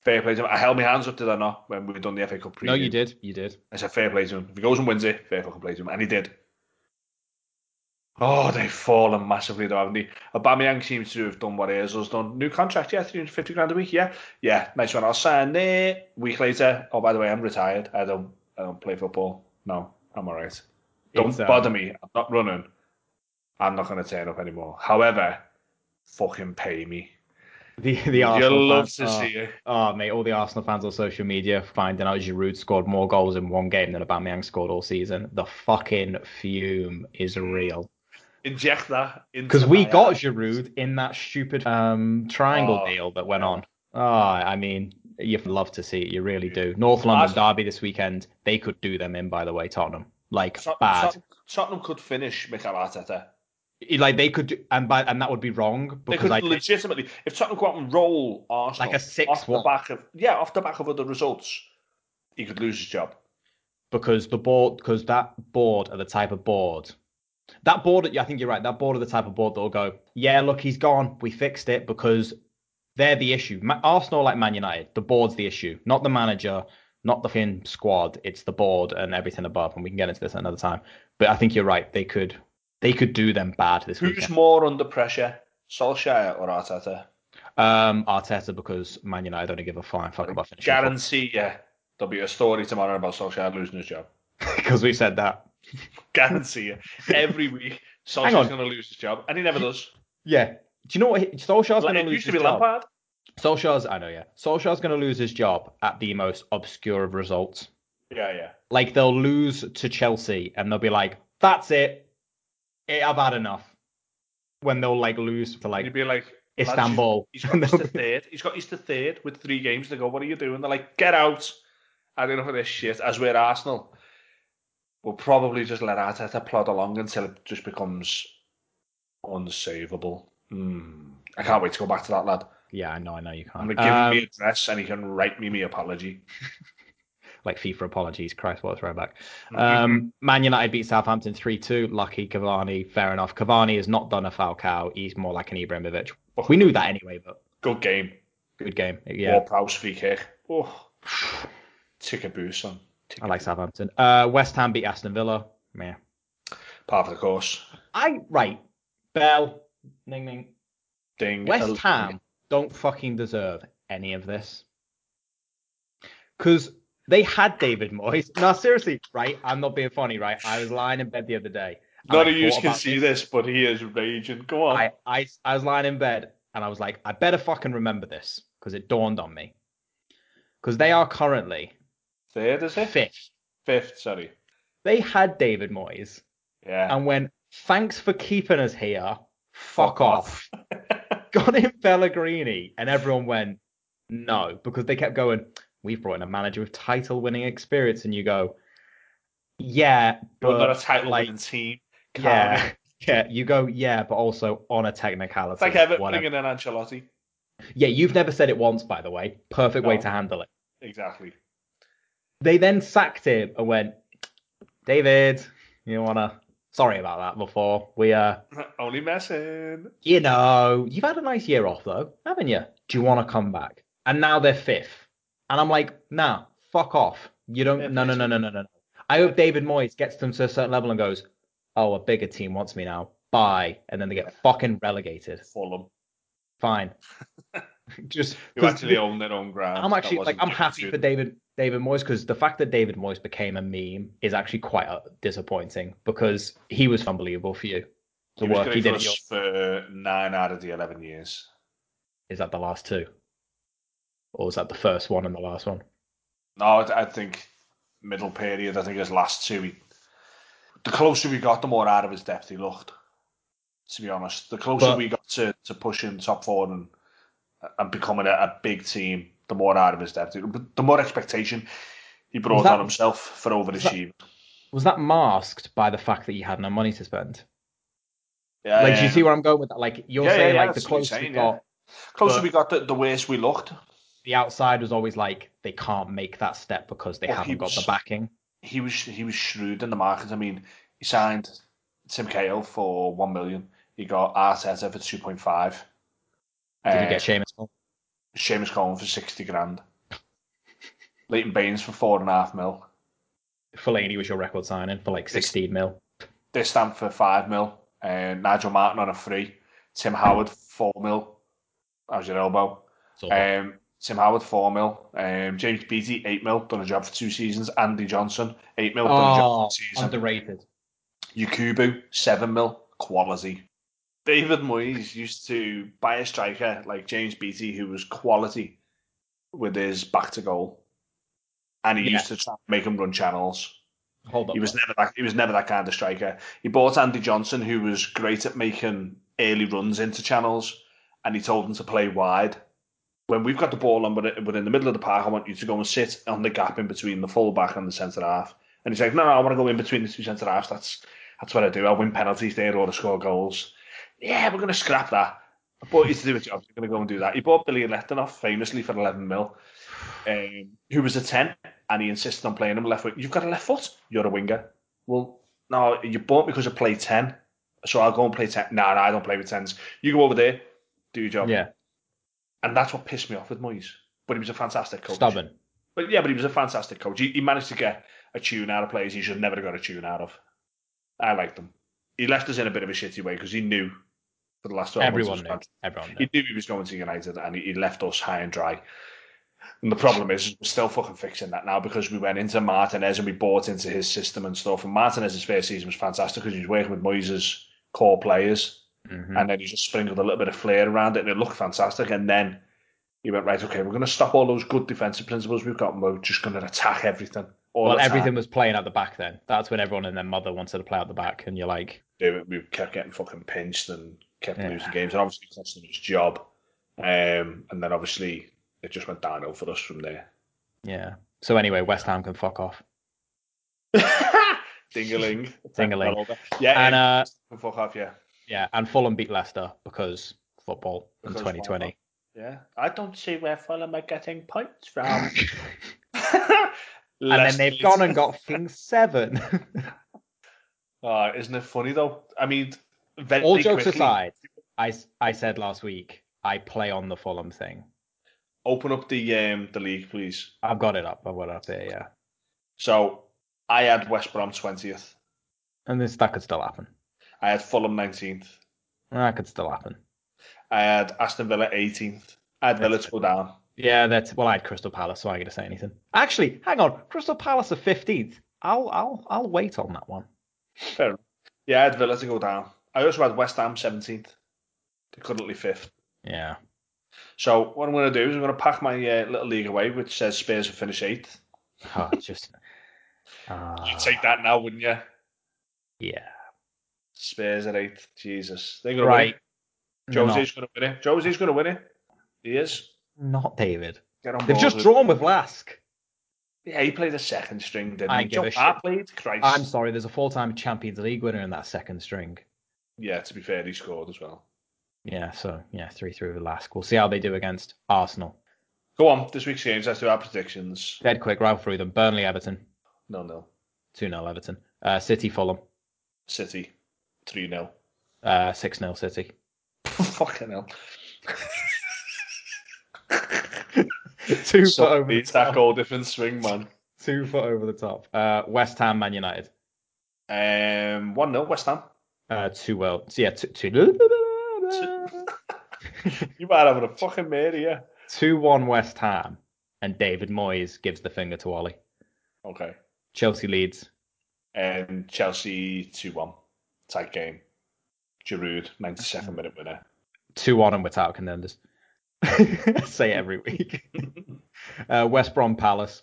Fair play to him. I held my hands up, did I not, when we done the FA Cup preview? no, you did. You did. I said fair play to him. If he goes and wins it, fair fucking play to him. And he did. Oh, they've fallen massively though, haven't they? Aubameyang seems to have done what Ozil's done. New contract, yeah, 350 grand a week, yeah. Yeah, nice one. I'll sign it. Week later, oh, by the way, I'm retired. I don't, I don't play football. No, I'm alright. Don't It's, um, bother me. I'm not running. I'm not going to turn up anymore. However, fucking pay me. The the Arsenal You'll love fans, to oh, see it. Oh mate, all the Arsenal fans on social media finding out Giroud scored more goals in one game than Aubameyang scored all season. The fucking fume is real. Inject that into Because we got. Giroud in that stupid um triangle Oh, deal that went on. Oh, I mean, you'd love to see it. You really do. North London derby this weekend. They could do them in, by the way, Tottenham. Like Tot- bad. Tot- Tottenham could finish Mikel Arteta. Like they could, do, and by and that would be wrong They because could I legitimately, if Tottenham go out and roll Arsenal Like a 6-1. off the back of yeah, off the back of other results, he could lose his job. because the board because that board are the type of board that board I think you're right. That board are the type of board that will go yeah look he's gone. We fixed it because they're the issue. Arsenal like Man United the board's the issue not the manager not the fin squad. It's the board and everything above and we can get into this another time. But I think you're right. They could they could do them bad this Who's weekend. more under pressure, Solskjaer or Arteta? um Arteta because Man United don't give a flying fuck about finishing Guarantee yeah. there'll be a story tomorrow about Solskjaer losing his job. *laughs* because we said that Guarantee you. Every week. Solskjaer's going to lose his job, and he never does. yeah do you know what he- Solskjaer's going to lose his job. Lampard. Solskjaer's, I know, yeah. Solskjaer's going to lose his job at the most obscure of results. Yeah, yeah. Like they'll lose to Chelsea and they'll be like, "That's it, Eh, I've had enough." When they'll like lose to like You'd be like, Istanbul, He's got *laughs* to third. He's got to third with three games to go. What are you doing? They're like, get out. I don't know for this shit. As we're Arsenal, we'll probably just let Arteta plod along until it just becomes unsavable. Hmm. I can't wait to go back to that lad. yeah, I know, I know you I'm can't. gonna give Um, him my address and he can write me my apology. *laughs* like FIFA apologies, Christ, what a throwback. Mm-hmm. Um, Man United beat Southampton three two. Lucky Cavani, fair enough. Cavani has not done a Falcao. He's more like an Ibrahimovic. We knew that anyway, but Good game. good game. Yeah. War Prowse free kick. Oh. *sighs* Tick a boost on. I like Southampton. Uh, West Ham beat Aston Villa. Yeah. Part of the course. I right. Bell. Ning ning. Ding. West Ham don't fucking deserve any of this. Because they had David Moyes. No, seriously, right? I'm not being funny, right? I was lying in bed the other day. None of you can see this, but he is raging. Go on. I, I, I was lying in bed and I was like, I better fucking remember this because it dawned on me. Because they are currently Third, is it? fifth. Fifth, sorry. They had David Moyes Yeah. and went, thanks for keeping us here. Fuck, off. *laughs* *laughs* Got in Pellegrini and everyone went, no, because they kept going, we've brought in a manager with title winning experience. And you go, yeah, But not but a title like, winning team. yeah, Calm. *laughs* yeah, you go, yeah, but also on a technicality. It's like Everton bringing in Ancelotti. Yeah, you've never said it once, by the way. Perfect way to handle it. Exactly. They then sacked him and went, David, you wanna? Sorry about that before. We uh, *laughs* Only messing. you know, you've had a nice year off though, haven't you? Do you want to come back? And now they're fifth, and I'm like, nah, fuck off. You don't. No, no, no, no, no, no. no. I hope David Moyes gets them to a certain level and goes, oh, a bigger team wants me now. Bye, and then they get fucking relegated. Fulham. Fine. *laughs* *laughs* Just Who actually own their own ground. I'm actually like I'm happy for. David David Moyes because the fact that David Moyes became a meme is actually quite uh, disappointing because he was unbelievable for you. The He was work he did for at your, for nine out of the 11 years. is that the last two, or was that the first one and the last one? No, I I think middle period, I think his last two, he, the closer we got, the more out of his depth he looked. To be honest, the closer But- we got to, to pushing top four and and becoming a, a big team, the more out of his depth, the more expectation he brought that- on himself for overachieving. Was that masked by the fact that he had no money to spend? Yeah, like, do you see where I'm going with that? Like, you're Yeah, yeah, saying yeah, like the closer we got, closer we got, the, the worse we looked. the outside was always like they can't make that step because they Well, haven't got the backing. he was he was shrewd in the market. I mean, he signed Tim Cahill for one million. He got Arteta for two point five. Did you get Seamus? Seamus Coleman for sixty grand. Leighton Baines for four and a half mil. Fellaini was your record signing for like 16 mil. This stamp for five mil. And Nigel Martyn on a free. Tim Howard four mil. How's your elbow? Um, Tim Howard four mil. Um, James Beattie eight mil. Done a job for two seasons. Andy Johnson eight mil. Done a job oh, for two seasons. underrated. Yakubu, seven mil, quality. David Moyes used to buy a striker like James Beattie, who was quality with his back to goal, and he Yeah. used to try and make him run channels. Hold on. He was never that. He was never that kind of striker. He bought Andy Johnson, who was great at making early runs into channels, and he told him to play wide. When we've got the ball and we're we're in the middle of the park, I want you to go and sit on the gap in between the full back and the centre half. And he's like, no, no, I want to go in between the two centre halves. That's that's what I do. I win penalties there or I score goals. Yeah, we're going to scrap that. I bought you to do a job. You're going to go and do that. He bought Bilyaletdinov famously for 11 mil, um, who was a 10, and he insisted on playing him left foot. You've got a left foot. You're a winger. Well, no, you bought because I play 10. So I'll go and play 10. No, no, I don't play with 10s. You go over there, do your job. yeah, And that's what pissed me off with Moyes. But he was a fantastic coach. stubborn. But yeah, but he was a fantastic coach. He, he managed to get a tune out of players he should never have never got a tune out of. I liked him. He left us in a bit of a shitty way because he knew for the last 12 Everyone months. knew. Everyone knew. He knew he was going to United and he, left us high and dry. And the problem is, we're still fucking fixing that now because we went into Martinez and we bought into his system and stuff. And Martinez's first season was fantastic because he was working with Moyes' core players Mhm. and then he just sprinkled a little bit of flair around it and it looked fantastic. And then he went, right, okay, we're going to stop all those good defensive principles we've got and we're just going to attack everything. All Well, time. everything was playing at the back then. That's when everyone and their mother wanted to play at the back, and you're like, it. We kept getting fucking pinched and kept Yeah. losing games, and obviously cost him his job. Um, and then obviously it just went downhill for us from there. yeah. So anyway, West Ham can fuck off. *laughs* Dingaling, Ding-a-ling. Yeah, And uh, um, fuck off, yeah, yeah, and Fulham beat Leicester because football in Because 2020. yeah. I don't see where Fulham are getting points from. *laughs* *laughs* and then they've gone and got King Seven. Oh, isn't it funny though? I mean, All jokes quickly, aside, I said last week I play on the Fulham thing. open up the um the league, please. I've got it up. I've got it up there. Yeah. So I had West Brom 20th. And this that could still happen. I had Fulham 19th. That could still happen. I had Aston Villa 18th. I had Villa to go down. Yeah, that's well. I had Crystal Palace, so I'm going to say anything. Actually, hang on, Crystal Palace are 15th. I'll I'll I'll wait on that one. Fair enough. Yeah, I had Villa to go down. I also had West Ham 17th. They're currently fifth. Yeah. So what I'm going to do is I'm going to pack my uh, little league away, which says Spurs will finish eighth. Oh, just. Uh, *laughs* You'd take that now, wouldn't you? Yeah. Spurs at eighth. Jesus, they're going Right. to win it. Josie's going to win it. Josie's going to win it. He is. Not, David. They've just drawn with LASK. Yeah, he played a second string, didn't I he? give a Joe shit. played. Christ. I'm sorry, there's a full-time Champions League winner in that second string. Yeah, to be fair, he scored as well. Yeah, so yeah, three three with LASK. We'll see how they do against Arsenal. Go on, this week's games. Let's do our predictions. Dead quick, right through them. Burnley, Everton, No, no. two 0 Everton. Uh, City, Fulham, City, 3 0. uh, six 0 City. *laughs* Fucking hell. *laughs* two So foot over the it's that top. goal difference swing, man. Two foot over the top. Uh, West Ham, Man United. Um, 1 0, West Ham. Uh, two well. So yeah, two two. *laughs* You might have a fucking mare here. Two one West Ham, and David Moyes gives the finger to Ollie. Okay. Chelsea Leeds. And Chelsea 2 1. Tight game. Giroud, 97 minute winner. Two one and without contenders. *laughs* Say it every week. *laughs* uh, West Brom Palace.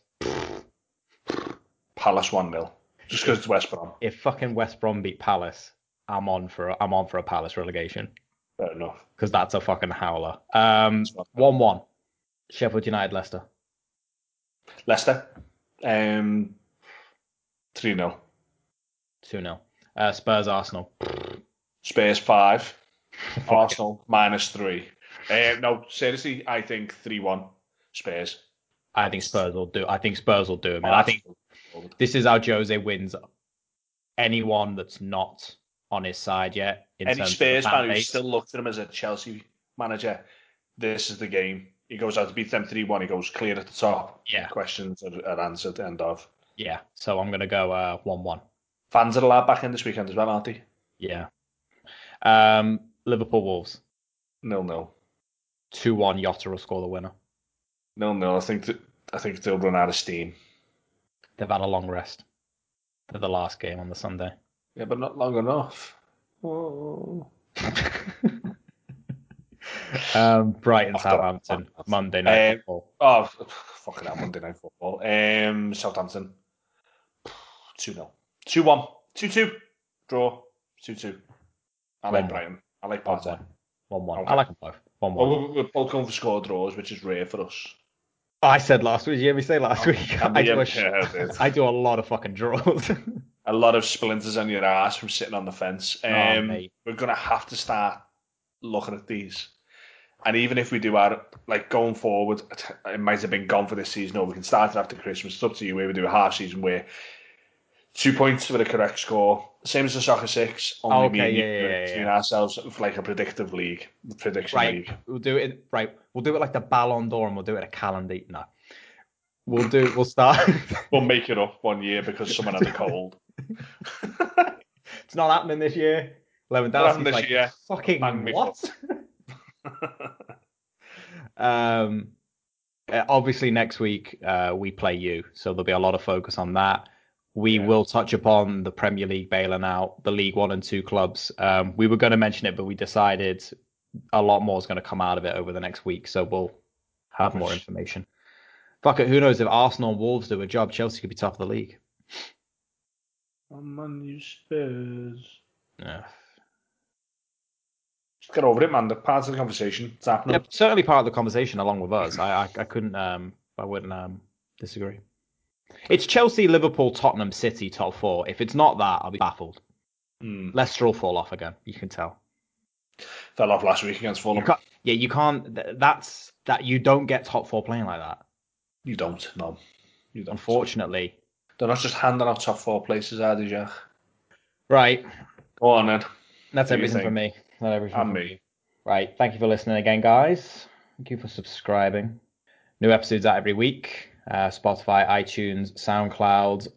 Palace 1 0. Just because it's West Brom. If fucking West Brom beat Palace, I'm on for a, I'm on for a Palace relegation Fair enough. because that's a fucking howler. Um, one one. Sheffield United Leicester. Leicester, um, 3 0. Two 0 uh, Spurs Arsenal. Spurs 5. *laughs* Arsenal minus 3. Um, no, seriously, I think 3 1. Spurs. I think Spurs will do. I think Spurs will do it, man. I think this is how Jose wins anyone that's not on his side yet. In Any Spurs fan who still looked at him as a Chelsea manager, this is the game. He goes out to beat them 3 1. He goes clear at the top. Yeah. Questions are, are answered. At the end of. Yeah, so I'm gonna go uh one one. Fans are allowed back in this weekend as well, aren't they? Yeah. Um, Liverpool Wolves No, no. two one. Jota will score the winner. No, no. I think that, I think they'll run out of steam. They've had a long rest. They're the last game on the Sunday. Yeah, but not long enough. Oh. *laughs* um, Brighton Southampton Monday night Um, football. Oh, fucking hell, Monday Night Football. Um, Southampton. 2 0. 2 1. 2 2. Draw. 2 2. I like 1-1. Brighton. I like One one. One one. Okay. I like them both. One Well, one. we're, both going for score draws, which is rare for us. I said last week. You hear me say last week? I do, a, um, *laughs* sh- yeah, I did. *laughs* I do a lot of fucking draws. A lot of splinters on your ass from sitting on the fence. Oh, Um, mate. we're going to have to start looking at these. And even if we do our, like going forward, it might have been gone for this season, or we can start it after Christmas. It's up to you where we do a half season where two points with a correct score, same as the soccer six, only me Okay, and you yeah, do yeah, yeah, between yeah. ourselves for like a predictive league, prediction right. league. We'll do it. Right. We'll do it like the Ballon d'Or, and we'll do it a calendar. No. We'll do. We'll start. *laughs* We'll make it up one year because someone had a cold. It's not happening this year. Lewandowski's this like, year. fucking Bang what? *laughs* um, uh, obviously next week uh, we play you, so there'll be a lot of focus on that. We Yeah. will touch upon the Premier League bailing out the League One and Two clubs. Um, we were going to mention it, but we decided a lot more is going to come out of it over the next week, so we'll have more information. Fuck it, who knows if Arsenal and Wolves do a job, Chelsea could be top of the league. Come on, you Spurs. Yeah. Just get over it, man. The part of the conversation. It's happening. Yeah, certainly part of the conversation along with us. I I, I couldn't um I wouldn't um disagree. It's Chelsea, Liverpool, Tottenham, City top four. If it's not that, I'll be baffled. Hmm. Leicester will fall off again. You can tell. Fell off last week against Fulham. can't, yeah, you can't. That's that you don't get top four playing like that. You don't, no. You don't. Unfortunately. They're not just handing out top four places, are they, Jack? Right. Go on then. That's your everything thing. from me. Not everything. And me. Right. Thank you for listening again, guys. Thank you for subscribing. New episodes out every week. uh, Spotify, iTunes, SoundCloud,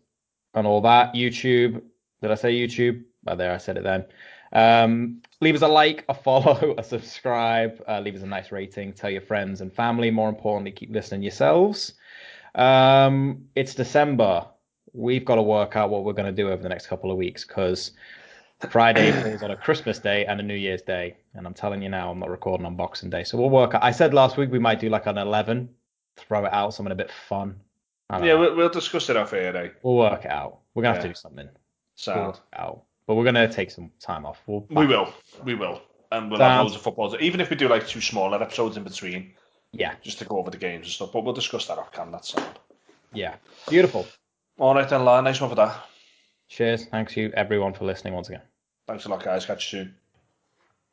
and all that. YouTube. Did I say YouTube? Oh, there, I said it then. Um, leave us a like, a follow, *laughs* a subscribe. Uh, leave us a nice rating. Tell your friends and family. More importantly, keep listening yourselves. Um, it's December. We've got to work out what we're going to do over the next couple of weeks because Friday *clears throat* falls on a Christmas day and a New Year's day. And I'm telling you now, I'm not recording on Boxing Day. So we'll work out. I said last week we might do like an 11, throw it out, something a bit fun. Yeah, we'll, we'll, discuss it off air, eh? We'll work it out. We're going to have to do something. Sound. We'll out. But we're going to take some time off. We'll we will. We will. And we'll Sound. have loads of footballs. Even if we do like two smaller episodes in between. Yeah. Just to go over the games and stuff. But we'll discuss that off cam. That's sound. Yeah. Beautiful. All right then, La. Nice one for that. Cheers. Thanks you everyone for listening once again. Thanks a lot, guys. Catch you soon.